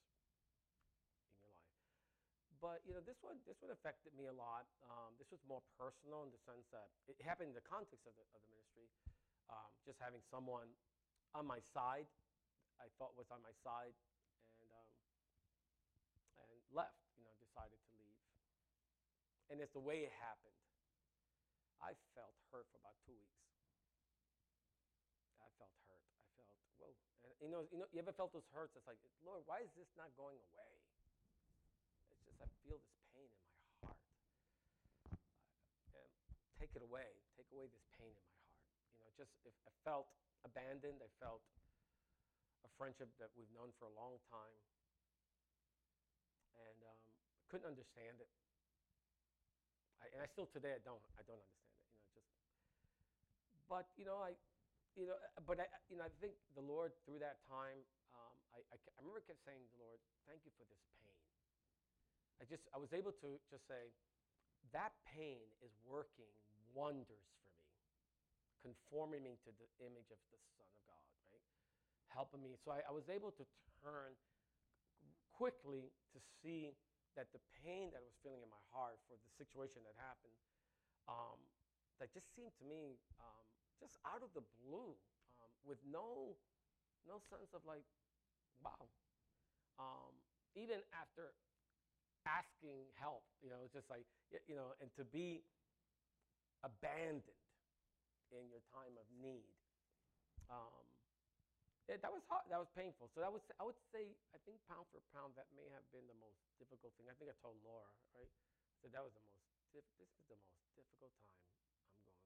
in your life. But you know, this one this one affected me a lot. Um, this was more personal in the sense that it happened in the context of the, of the ministry. Um, just having someone on my side, I thought was on my side, and um, and left. You know, decided to leave and it's the way it happened. I felt hurt for about two weeks. I felt hurt. I felt whoa. And you know, you know, you ever felt those hurts? It's like, Lord, why is this not going away? I feel this pain in my heart. And take it away. Take away this pain in my heart. You know, just if I felt abandoned. I felt a friendship that we've known for a long time, and um, couldn't understand it. I, and I still today I don't I don't understand it. You know, just. But you know I, you know, uh, but I you know I think the Lord through that time um, I, I I remember kept saying the Lord, thank you for this pain. I just I was able to just say, that pain is working wonders for me, conforming me to the image of the Son of God, right? Helping me. So I, I was able to turn quickly to see that the pain that I was feeling in my heart for the situation that happened, um, that just seemed to me um, just out of the blue, um, with no, no sense of like, wow. Um, even after asking help, you know, it's just like, you know, and to be abandoned in your time of need. Um, yeah, that was hard. That was painful. So that was, I would say, I think pound for pound, that may have been the most difficult thing. I think I told Laura, right? I said that was the most. This is the most difficult time I'm going through, and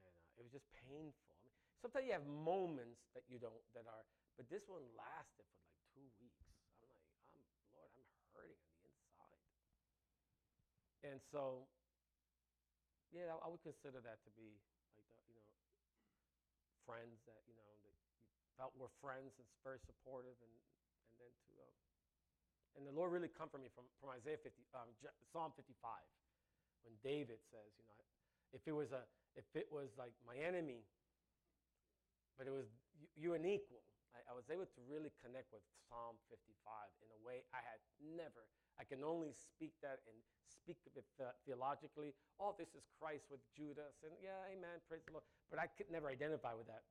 uh, it was just painful. I mean, sometimes you have moments that you don't, that are, but this one lasted for like two weeks. I'm like, I'm Lord, I'm hurting on the inside, and so, yeah, I, would consider that to be like the, you know, friends that you know that you felt were friends and very supportive, and and then to, uh, and the Lord really comforted me from from Isaiah 50, um, Psalm 55, when David says, you know, if it was a if it was like my enemy, but it was you, you an equal. I, I was able to really connect with Psalm 55 in a way I had never. I can only speak that and speak of it the- theologically. Oh, this is Christ with Judas, and yeah, amen, praise the Lord. But I could never identify with that.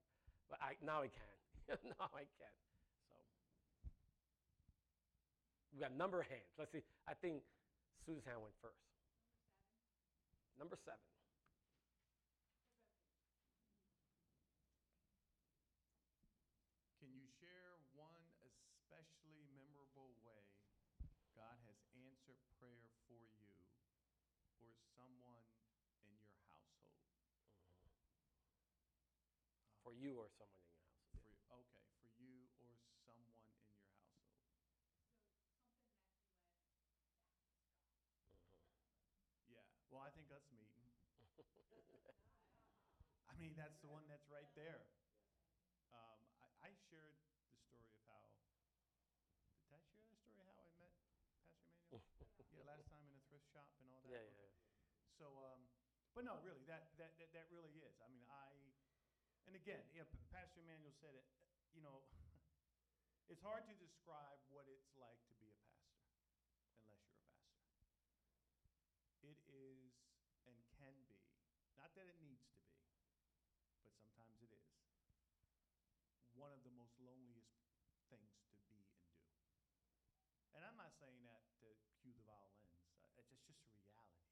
But I, now I can. now I can. So we got number of hands. Let's see. I think Sue's hand went first. Number seven. Can you share one especially memorable way God has answered prayer for you or someone in your household? For you or someone in your house. For you, okay, for you or someone in your household. Yeah, well, I think us meeting. I mean, that's the one that's right there. Um, I, I shared the story of how, did I share the story of how I met Pastor Emmanuel? Yeah, last time in a thrift shop and all that? Yeah, yeah, Okay. yeah. So, um, but no, really, that, that, that, that really is. I mean, I, and again, yeah, Pastor Emmanuel said it, you know, it's hard to describe what it's like to be a pastor unless you're a pastor. It is and can be, not that it needs to be, but sometimes it is, one of the most loneliest things to be and do. And I'm not saying that to cue the violins, uh, it's just, just a reality.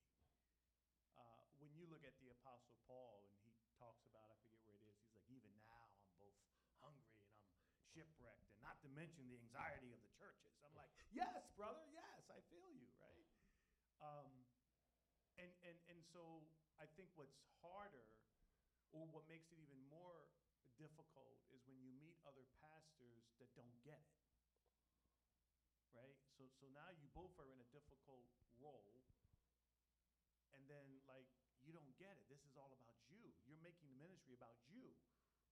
Uh, when you look at the Apostle Paul and he talks about, I forget where it is, he's like, even now I'm both hungry and I'm shipwrecked, and not to mention the anxiety of the churches. I'm like, yes, brother, yes, I feel you, right? Um, and, and, and so I think what's harder, or what makes it even more difficult, is when you meet other pastors that don't get it. Right? So, so now you both are in a difficult role, and then, like, you don't get it. This is all about you. You're making the ministry about you.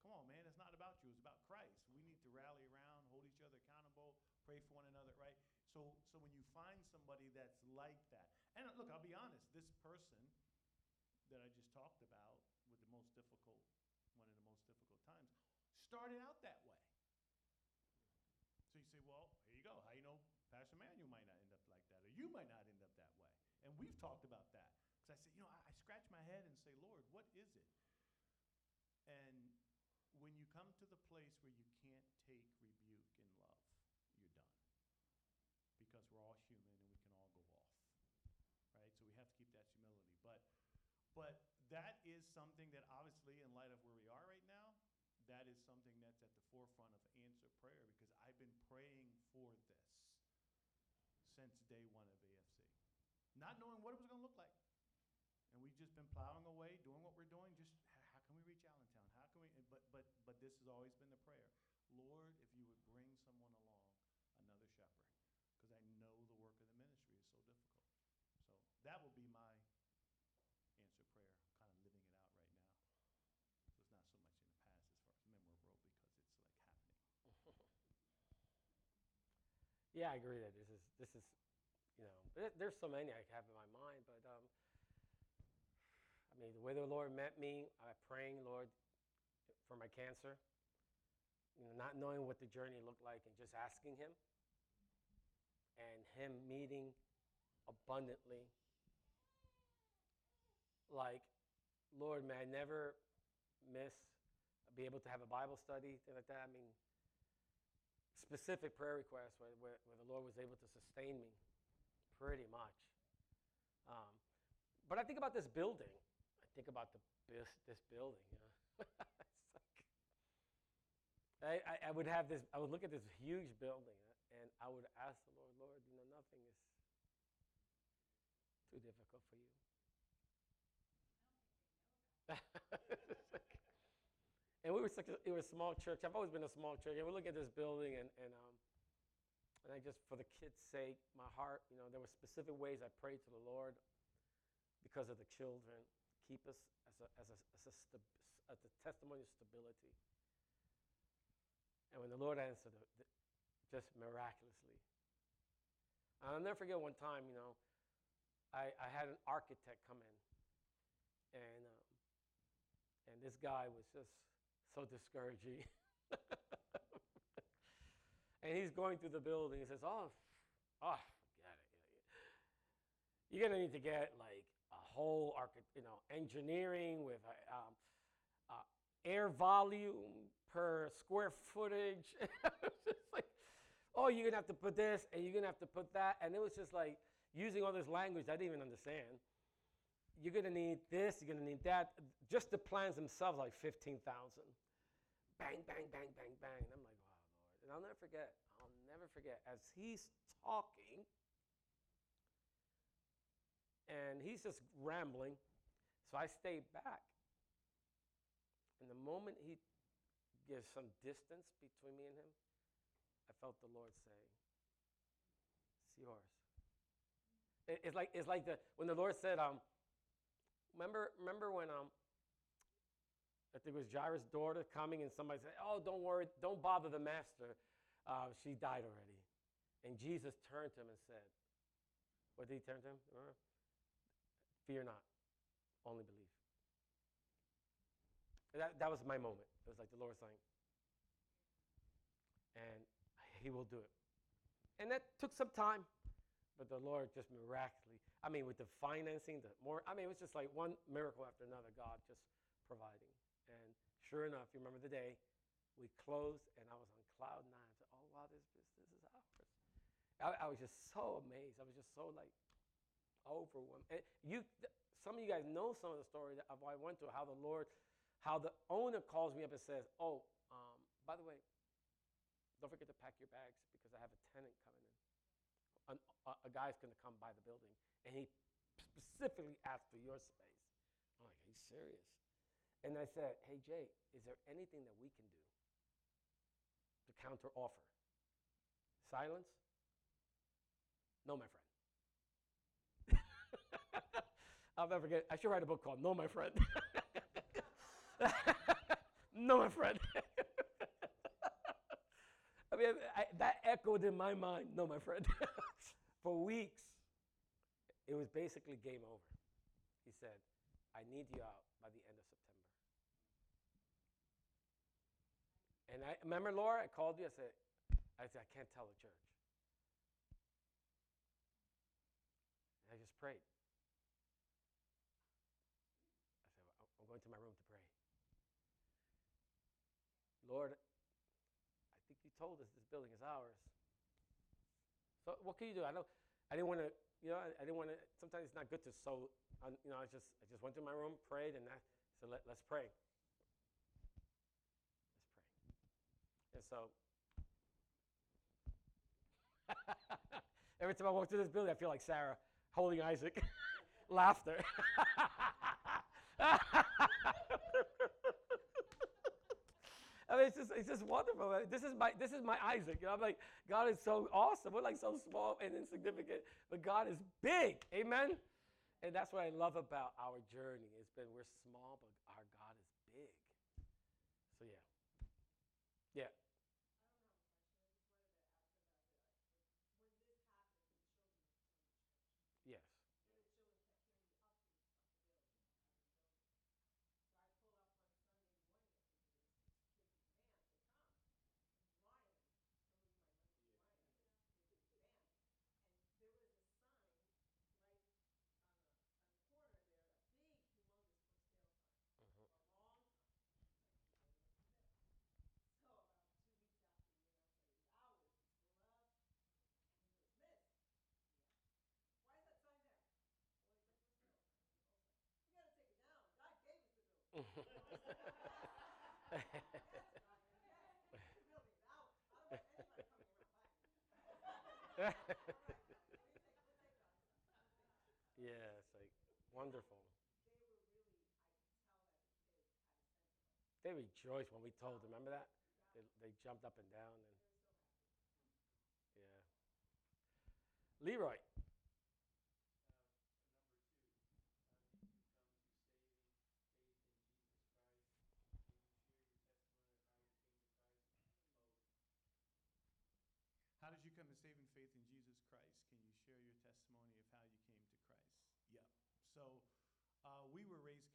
Come on, man. It's not about you. It's about Christ. Rally around, hold each other accountable, pray for one another, right? So, so when you find somebody that's like that, and uh, look, I'll be honest. This person that I just talked about with the most difficult, one of the most difficult times, started out that way. So you say, well, here you go. How you know Pastor Manuel might not end up like that, or you might not end up that way. And we've talked about that. Because I said, you know, I, I scratch my head and say, Lord, what is it? And when you come to the place where you can't take rebuke in love, you're done. Because we're all human and we can all go off. Right? So we have to keep that humility. But but that is something that obviously in light of where we are right now, that is something that's at the forefront of answer prayer because I've been praying for this since day one of AFC. Not knowing what it was going to look like. And we've just been plowing away, doing what we're doing. Just how can we reach Allentown? How can we? But but but this has always been the prayer, Lord, if you would bring someone along, another shepherd, because I know the work of the ministry is so difficult. So that will be my answer prayer. I'm kind of living it out right now. So it's not so much in the past as far as memorable because it's like happening. Yeah, I agree that this is this is, you know, there- there's so many I have in my mind, but um, I mean, the way the Lord met me, I praying, Lord, for my cancer, you know, not knowing what the journey looked like, and just asking Him, and Him meeting abundantly. Like, Lord, may I never miss, be able to have a Bible study, thing like that. I mean, specific prayer requests where, where, where the Lord was able to sustain me pretty much. Um, but I think about this building. I think about the, this, this building. You know? like, I, I, I would have this, I would look at this huge building and I would ask the Lord, Lord, you know, nothing is too difficult for you. Like- and we were such a, it was a small church. I've always been a small church. And we look at this building, and and um, and I just, for the kids' sake, my heart, you know, there were specific ways I prayed to the Lord because of the children. Keep us as a as a as a, as a testimony of stability. And when the Lord answered, the, just miraculously. And I'll never forget one time, you know, I, I had an architect come in, and um, and this guy was just so discouraging. and he's going through the building. He says, "Oh, oh, forget it." you're gonna need to get like a whole archi- you know, engineering with uh, um, uh, air volume per square footage. Like, oh, you're gonna have to put this and you're gonna have to put that, and it was just like using all this language I didn't even understand. You're gonna need this, you're gonna need that. Just the plans themselves, like fifteen thousand. Bang, bang, bang, bang, bang. And I'm like, wow, Lord. And I'll never forget. I'll never forget as he's talking and he's just rambling. So I stayed back. And the moment he gives some distance between me and him, I felt the Lord say, It's yours. It's like, it's like the, when the Lord said, um, remember, remember when um, I think it was Jairus' daughter coming and somebody said, Oh, don't worry, don't bother the master. Uh, she died already. And Jesus turned to him and said, What did he turn to him? Remember? Fear not, only believe. That, that was my moment. It was like the Lord saying, and He will do it. And that took some time, but the Lord just miraculously, I mean, with the financing, the more, I mean, it was just like one miracle after another, God just providing. And sure enough, you remember the day we closed, and I was on cloud nine. I said, oh, wow, this business is ours. I, I was just so amazed. I was just so like overwhelmed. And you, some of you guys know some of the story of I went through, how the Lord, how the owner calls me up and says, oh, um, by the way, don't forget to pack your bags because I have a tenant coming in. A, a guy's going to come by the building, and he specifically asked for your space. I'm like, you serious? And I said, hey, Jay, is there anything that we can do to counter offer? Silence? No, my friend. I'll never forget. I should write a book called No, My Friend. no, my friend. I mean, I, that echoed in my mind. No, my friend. For weeks, it was basically game over. He said, I need you out by the end of September. And I remember, Laura, I called you. I said, I said, I can't tell the church. And I just prayed. I said, "I'm- I'm going to my room to pray. Lord, I think you told us this building is ours. So what can you do? I don't. I didn't want to. You know, I, I didn't want to. Sometimes it's not good to so you know, I just I just went to my room, prayed, and I said, Let, let's pray. Let's pray. And so every time I walk through this building, I feel like Sarah holding Isaac, laughter. I mean, it's just, it's just wonderful. This is my, this is my Isaac. You know, I'm like, God is so awesome. We're like so small and insignificant, but God is big. Amen. And that's what I love about our journey. It's been we're small, but our God is big. So yeah, yeah. Yes. yeah, it's like wonderful. They rejoiced when we told them. Remember that? They, they jumped up and down and yeah. Leroy.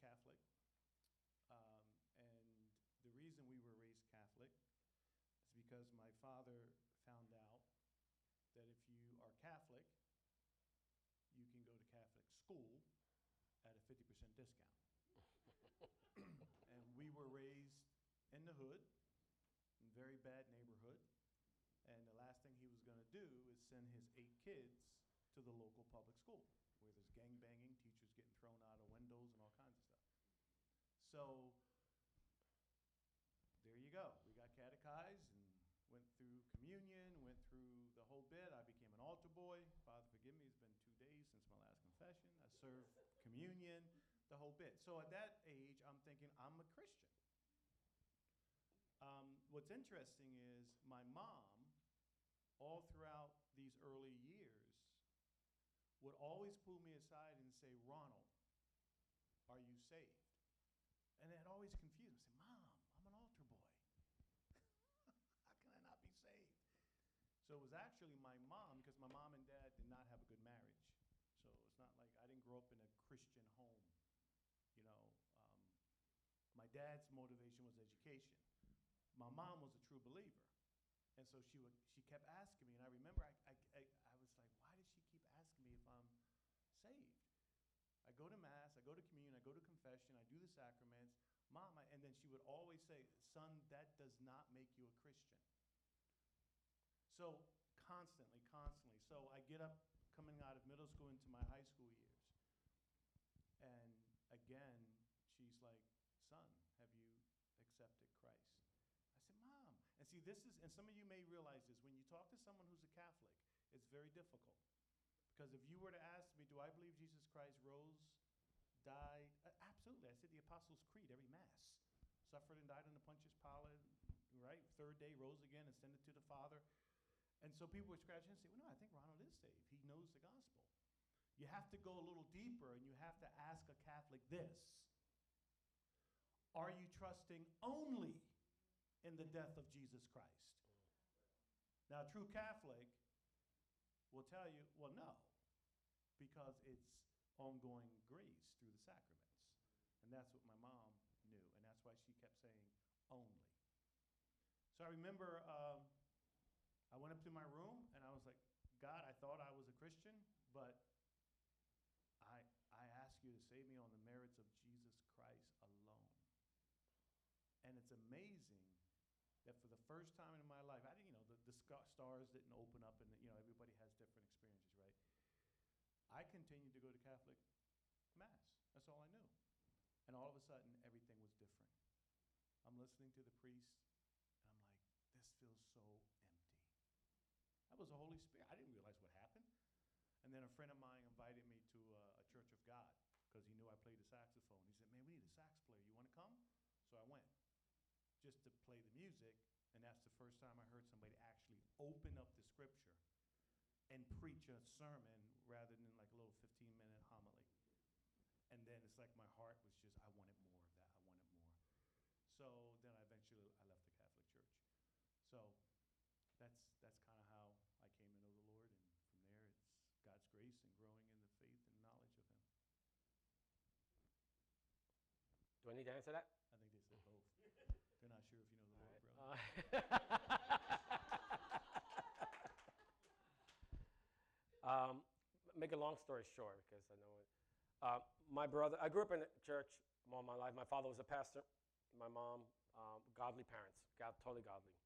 Catholic. Um, and the reason we were raised Catholic is because my father found out that if you are Catholic, you can go to Catholic school at a 50% discount. and we were raised in the hood, in very bad neighborhood. And the last thing he was going to do is send his eight kids to the local public school. So there you go. We got catechized and went through communion, went through the whole bit. I became an altar boy. Father, forgive me, it's been two days since my last confession. I served communion, the whole bit. So at that age, I'm thinking, I'm a Christian. Um, what's interesting is my mom, all throughout these early years, would always pull me aside and say, Ronald, are you saved? And it always confused me. I said, Mom, I'm an altar boy. How can I not be saved? So it was actually my mom, because my mom and dad did not have a good marriage. So it's not like I didn't grow up in a Christian home. You know, um, my dad's motivation was education. My mom was a true believer. And so she would, she kept asking me, and I remember I, I, I, I was like, why does she keep asking me if I'm saved? I go to mass, I go to communion, I go to confession, I do the sacraments. Mom, I, and then she would always say, son, that does not make you a Christian. So constantly, constantly. So I get up coming out of middle school into my high school years. And again, she's like, son, have you accepted Christ? I said, Mom. And see, this is, and some of you may realize this, when you talk to someone who's a Catholic, it's very difficult. Because if you were to ask me, do I believe Jesus Christ rose, died? Uh, absolutely. I said the Apostles' Creed every Mass. Suffered and died on the Pontius Pilate, right? Third day, rose again, and ascended to the Father. And so people would scratch and say, well, no, I think Ronald is saved. He knows the gospel. You have to go a little deeper and you have to ask a Catholic this Are you trusting only in the death of Jesus Christ? Now, a true Catholic will tell you, well, no, because it's ongoing grace through the sacraments. And that's what my mom knew. And that's why she kept saying only. So I remember um, to my room and I was like, God, I thought I was a Christian, but I, I ask you to save me on the merits of Jesus Christ alone. And it's amazing that for the first time in my life, I didn't, you know, the, the stars didn't open up and, you know, everybody has different experiences, right? I continued to go to Catholic Mass. That's all I knew. And all of a sudden, everything was different. I'm listening to the priest, and I'm like, this feels so empty. That was the Holy Spirit. I didn't realize what happened. Then a friend of mine invited me to uh, a Church of God because he knew I played the saxophone. He said, Man, we need a sax player. You want to come? So I went just to play the music. And that's the first time I heard somebody actually open up the scripture and preach a sermon rather than like a little 15 minute homily. And then it's like my heart was just, I wanted more of that. I wanted more. So then I eventually I left the Catholic Church. So that's that's kind of how I came to know the Lord, and from there it's God's grace and growing in the faith and knowledge of Him. I need to answer that? I think they said both. They're not sure if you know the bro. Uh, um, make a long story short, because I know it. Uh, my brother, I grew up in a church all my life. My father was a pastor. My mom, um, godly parents, God, totally godly.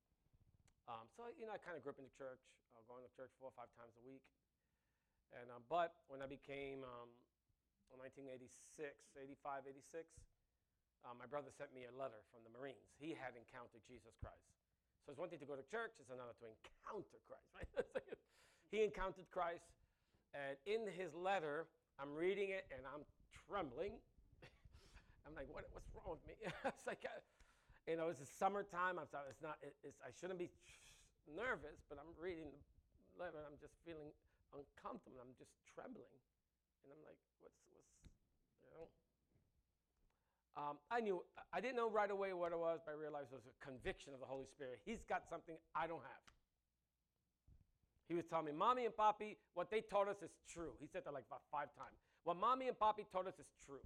Um, so you know, I kind of grew up in the church, uh, going to church four or five times a week. And uh, but when I became um, in 1986, 85, 86, uh, my brother sent me a letter from the Marines. He had encountered Jesus Christ. So it's one thing to go to church; it's another to encounter Christ. Right? He encountered Christ, and in his letter, I'm reading it and I'm trembling. I'm like, what, what's wrong with me? it's like, uh, you know, it's the summertime. I'm sorry, it's not. It, it's, I shouldn't be nervous, but I'm reading the letter. and I'm just feeling uncomfortable. I'm just trembling, and I'm like, what's. Um, I knew, I didn't know right away what it was, but I realized it was a conviction of the Holy Spirit. He's got something I don't have. He was telling me, Mommy and Poppy, what they taught us is true. He said that like about five times. What Mommy and Poppy taught us is true.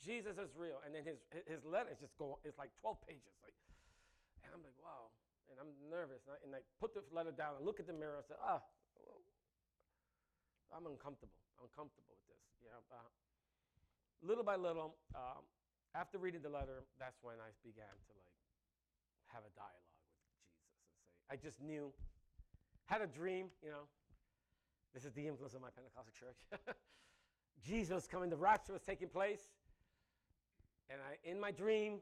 Jesus is real. And then his, his letter is just going, it's like 12 pages. Like, and I'm like, wow. And I'm nervous. And I, and I put the letter down and look at the mirror and say, ah, well, I'm uncomfortable. I'm uncomfortable with this. You know, uh, little by little, um, after reading the letter, that's when I began to like have a dialogue with Jesus and say, I just knew, had a dream, you know. This is the influence of my Pentecostal church. Jesus coming, the rapture was taking place. And I, in my dream,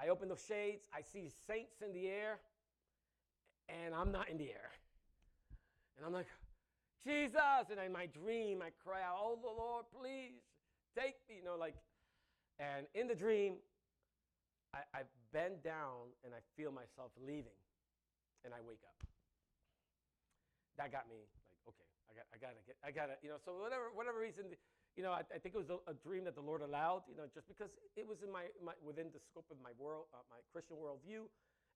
I open the shades, I see saints in the air, and I'm not in the air. And I'm like, Jesus. And in my dream, I cry out, Oh, the Lord, please take me. You know, like, and in the dream, I, I bend down and I feel myself leaving, and I wake up. That got me like, okay, I got, I gotta get, I gotta, you know. So whatever, whatever reason, you know, I, I think it was a, a dream that the Lord allowed, you know, just because it was in my, my within the scope of my world, uh, my Christian worldview,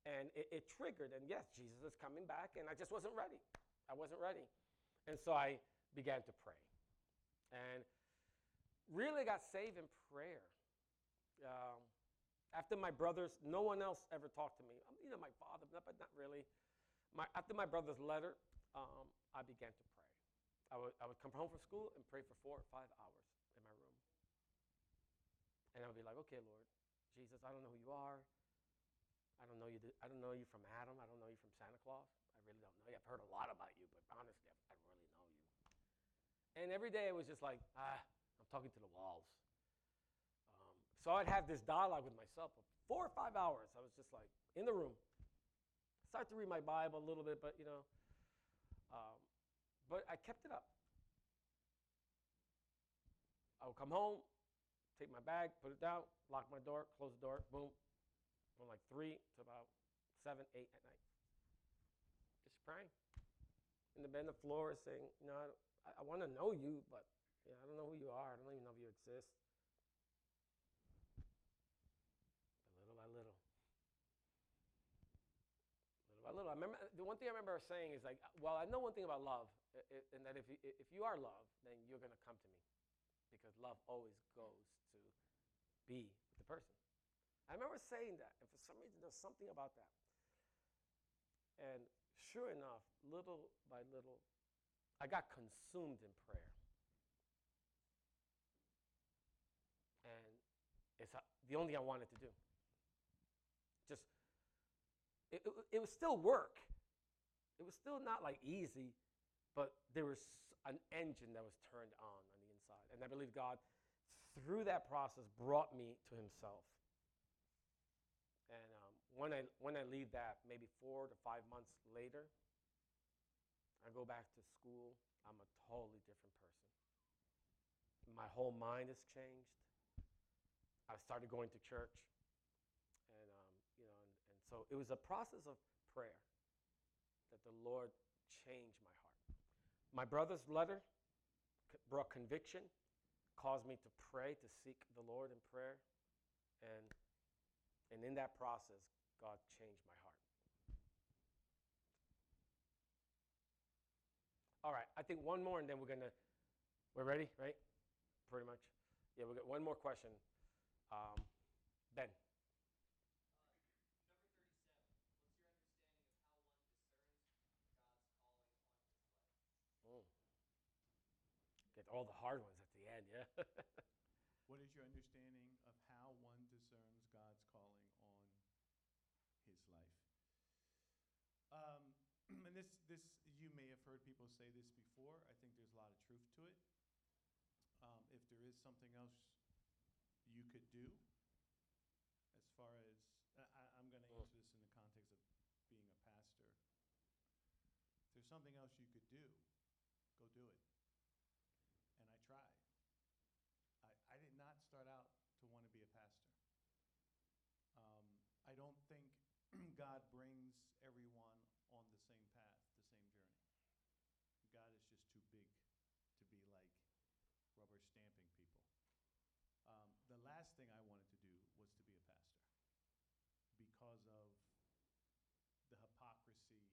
and it, it triggered. And yes, Jesus is coming back, and I just wasn't ready. I wasn't ready, and so I began to pray, and really got saved in prayer. Um, after my brothers, no one else ever talked to me. You know, my father, but not really. My, after my brother's letter, um, I began to pray. I would, I would come home from school and pray for four or five hours in my room. And I would be like, okay, Lord, Jesus, I don't know who you are. I don't know you. I don't know you from Adam. I don't know you from Santa Claus. I really don't know you. I've heard a lot about you, but honestly, I, I really know you. And every day it was just like, ah, I'm talking to the walls. So I'd have this dialogue with myself for four or five hours. I was just like in the room. Start to read my Bible a little bit, but you know, um, but I kept it up. I would come home, take my bag, put it down, lock my door, close the door, boom, from like three to about seven, eight at night. Just praying. In the bed on the floor, saying, you know, I, I want to know you, but yeah, I don't know who you are. I don't even know if you exist. But little by little, by little. I remember the one thing I remember saying is like, well, I know one thing about love, and that if you, if you are love, then you're gonna come to me, because love always goes to be with the person. I remember saying that, and for some reason, there's something about that. And sure enough, little by little, I got consumed in prayer. And it's uh, the only thing I wanted to do. Just, it, it, it was still work. It was still not like easy, but there was an engine that was turned on on the inside. And I believe God, through that process, brought me to Himself. And um, when I when I leave that, maybe four to five months later, I go back to school. I'm a totally different person. My whole mind has changed. I started going to church, and um, you know, and, and so it was a process of prayer that the Lord changed my heart. My brother's letter brought conviction, caused me to pray, to seek the Lord in prayer, and and in that process, God changed my heart. All right, I think one more, and then we're gonna. We're ready, right? Pretty much. Yeah, we've got one more question. Um, ben. All the hard ones at the end, yeah. What is your understanding of how one discerns God's calling on his life? Um, and this, this, you may have heard people say this before. I think there's a lot of truth to it. Um, if there is something else you could do, as far as, I, I'm going to Mm. answer this in the context of being a pastor. If there's something else you could do, go do it. And I tried. I, I did not start out to want to be a pastor. Um, I don't think God brings everyone on the same path, the same journey. God is just too big to be like rubber stamping people. Um, the last thing I wanted to do was to be a pastor because of the hypocrisy,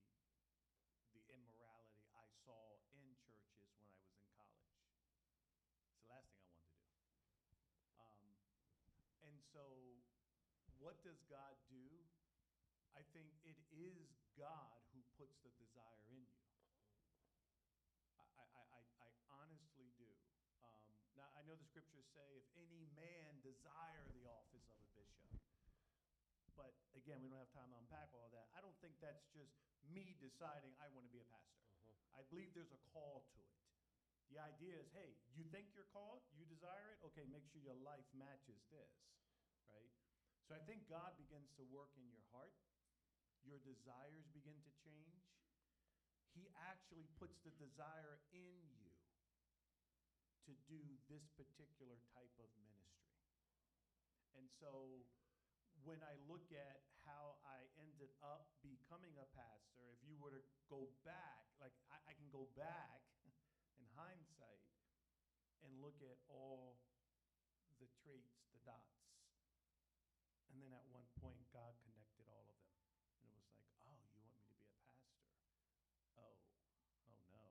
the immorality I saw in churches when I was in college. It's the last thing I wanted to do. Um, and so, what does God do? I think it is God who puts the desire in you. I, I, I, I honestly do. Um, now, I know the scriptures say, if any man desire the office of a bishop, but again, we don't have time to unpack all that. I don't think that's just me deciding I want to be a pastor. I believe there's a call to it. The idea is, hey, you think you're called, you desire it, okay, make sure your life matches this, right? So I think God begins to work in your heart. Your desires begin to change. He actually puts the desire in you to do this particular type of ministry. And so when I look at how I ended up becoming a pastor, if you were to go back, like I, I can go back in hindsight and look at all the traits, the dots. And then at one point, God connected all of them. And it was like, oh, you want me to be a pastor? Oh, oh no.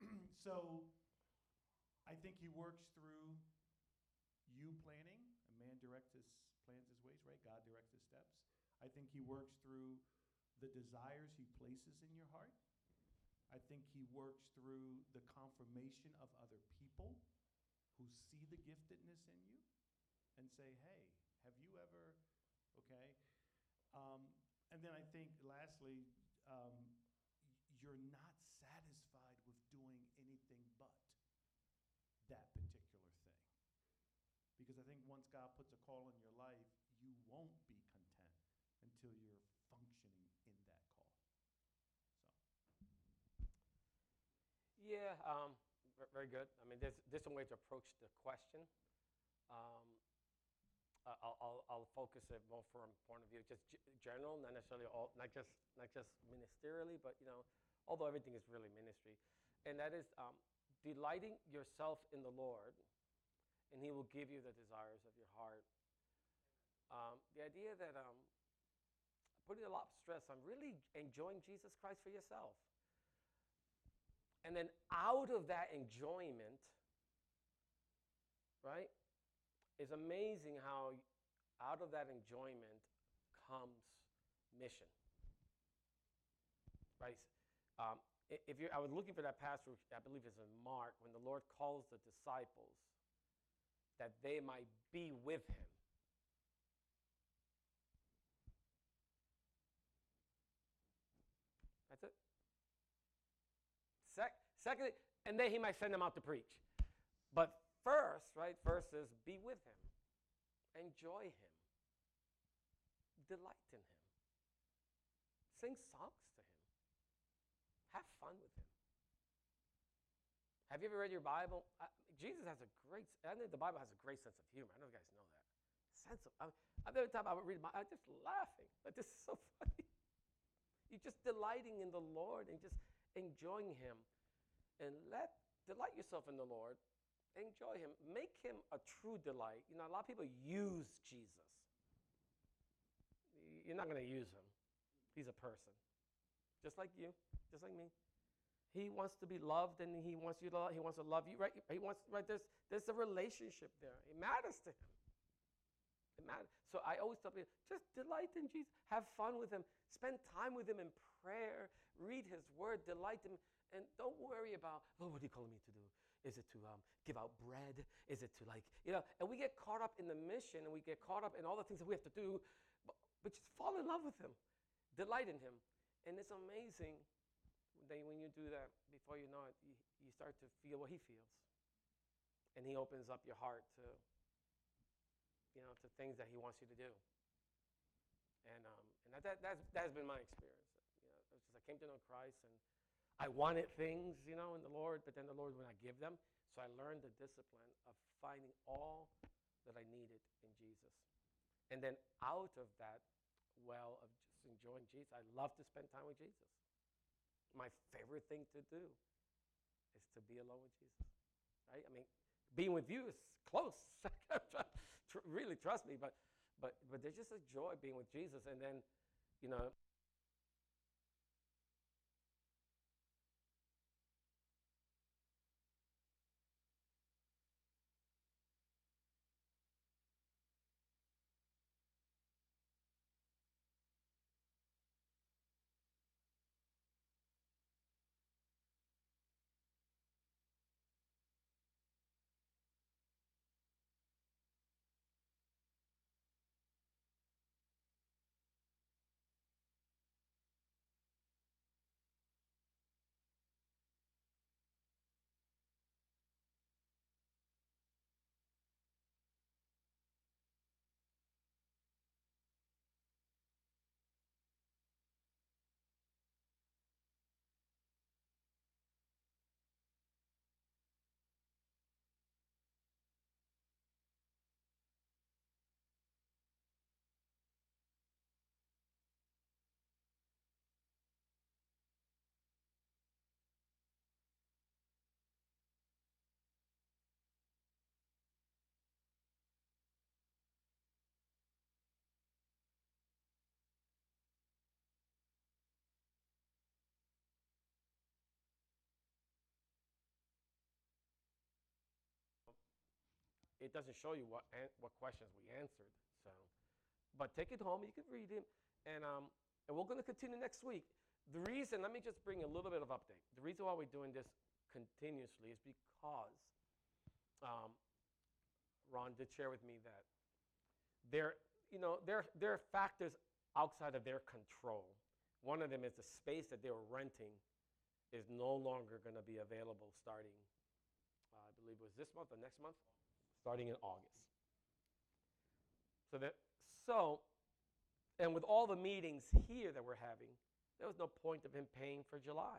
Right? So I think he works through you planning. A man directs his plans his ways, right? God directs his steps. I think he works through the desires he places in your heart. I think he works through the confirmation of other people who see the giftedness in you and say, hey, have you ever, okay? Um, and then I think lastly, um, you're not satisfied with doing anything but that particular thing. Because I think once God puts a call in your life, you won't be content until you're functioning in that call. So, Yeah, um, very good. I mean, there's different ways to approach the question. Um, I'll, I'll, I'll focus it more from point of view, just general, not necessarily all, not just, not just ministerially, but you know, although everything is really ministry, and that is um, delighting yourself in the Lord, and He will give you the desires of your heart. Um, the idea that um, putting a lot of stress on really enjoying Jesus Christ for yourself. And then out of that enjoyment, right, it's amazing how out of that enjoyment comes mission. Right? Um, if you're, I was looking for that passage, I believe it's in Mark, when the Lord calls the disciples that they might be with him. That's it. Sec- secondly, and then he might send them out to preach. But first, right, first is be with him, enjoy him, delight in him, sing songs to him, have fun with him. Have you ever read your Bible? Uh, Jesus has a great, I think the Bible has a great sense of humor. I know you guys know that. Sense of, I, I every time I would read my, I'm just laughing. Like, this is so funny. You're just delighting in the Lord and just enjoying Him. And let delight yourself in the Lord. Enjoy Him. Make Him a true delight. You know, a lot of people use Jesus. You're not going to use Him. He's a person, just like you, just like me. He wants to be loved, and He wants you to. love, He wants to love you, right? He wants right. There's there's a relationship there. It matters to Him. It matters. So I always tell people, just delight in Jesus. Have fun with Him. Spend time with Him in prayer. Read His Word. Delight Him. And don't worry about, oh, what are you calling me to do? Is it to um, give out bread? Is it to like, you know? And we get caught up in the mission and we get caught up in all the things that we have to do. But, but just fall in love with Him. Delight in Him. And it's amazing that when you do that, before you know it, you, you start to feel what He feels. And He opens up your heart to, you know, to things that He wants you to do. And, um, and that, that, that's, that's been my experience. You know, just I came to know Christ and I wanted things, you know, in the Lord, but then the Lord would not give them. So I learned the discipline of finding all that I needed in Jesus. And then out of that well of just enjoying Jesus, I love to spend time with Jesus. My favorite thing to do is to be alone with Jesus, right? I mean, being with you is close. Really, trust me. But, but, but there's just a joy being with Jesus. And then, you know, it doesn't show you what what questions we answered. So, but take it home. You can read it, and um, and we're going to continue next week. The reason, let me just bring a little bit of update. The reason why we're doing this continuously is because um, Ron did share with me that there, you know, there there are factors outside of their control. One of them is the space that they were renting is no longer going to be available starting, uh, I believe it was this month or next month, starting in August. So that so, and with all the meetings here that we're having, there was no point of him paying for July.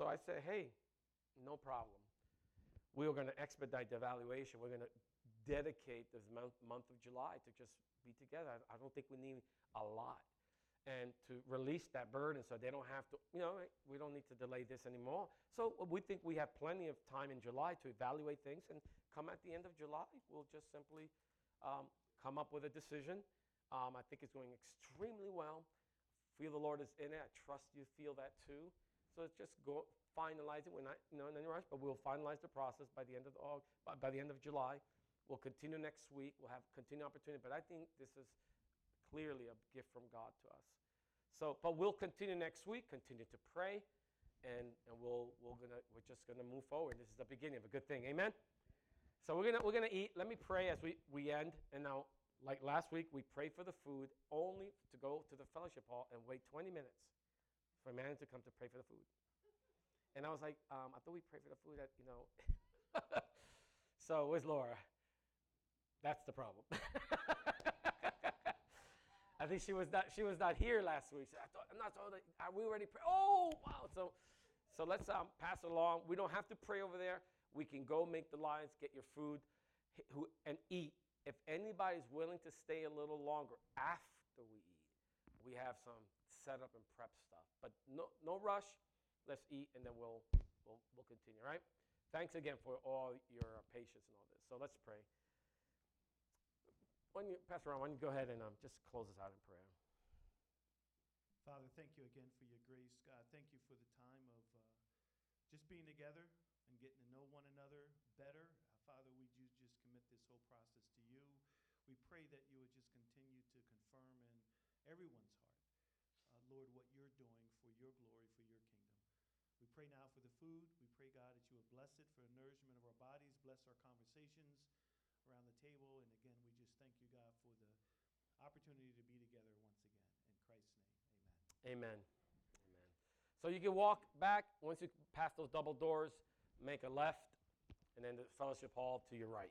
So I said, hey, no problem. We are going to expedite the evaluation. We're going to dedicate this month, month of July to just be together. I, I don't think we need a lot. And to release that burden so they don't have to, you know, we don't need to delay this anymore. So we think we have plenty of time in July to evaluate things and come at the end of July. We'll just simply um, come up with a decision. Um, I think it's going extremely well. Feel the Lord is in it. I trust you feel that too. So it's just go finalize it. We're not, you know, in any rush, but we'll finalize the process by the end of the, Aug- by, by the end of July. We'll continue next week. We'll have continued opportunity. But I think this is clearly a gift from God to us. So, but we'll continue next week. Continue to pray, and and we'll we're gonna we're just gonna move forward. This is the beginning of a good thing. Amen. So we're gonna we're gonna eat. Let me pray as we we end. And now, like last week, we prayed for the food only to go to the fellowship hall and wait 20 minutes for a man to come to pray for the food. And I was like, um, I thought we prayed for the food that, you know. so where's Laura? That's the problem. I think she was not she was not here last week. I thought I'm not told that we already pray. Oh wow! So so let's um, pass along. We don't have to pray over there. We can go make the lines, get your food, and eat. If anybody's willing to stay a little longer after we eat, we have some setup and prep stuff. But no no rush. Let's eat and then we'll we'll we'll continue. Right. Thanks again for all your patience and all this. So let's pray. Don't you, Pastor Ron, why don't you go ahead and um, just close us out in prayer? Father, thank you again for your grace. God, thank you for the time of uh, just being together and getting to know one another better. Uh, Father, we do just commit this whole process to you. We pray that you would just continue to confirm in everyone's heart, uh, Lord, what you're doing for your glory, for your kingdom. We pray now for the food. We pray, God, that you would bless it for the nourishment of our bodies, bless our conversations around the table. And again, we just thank you, God, for the opportunity to be together once again. In Christ's name, amen. Amen. Amen. So you can walk back once you pass those double doors, make a left, and then the fellowship hall to your right.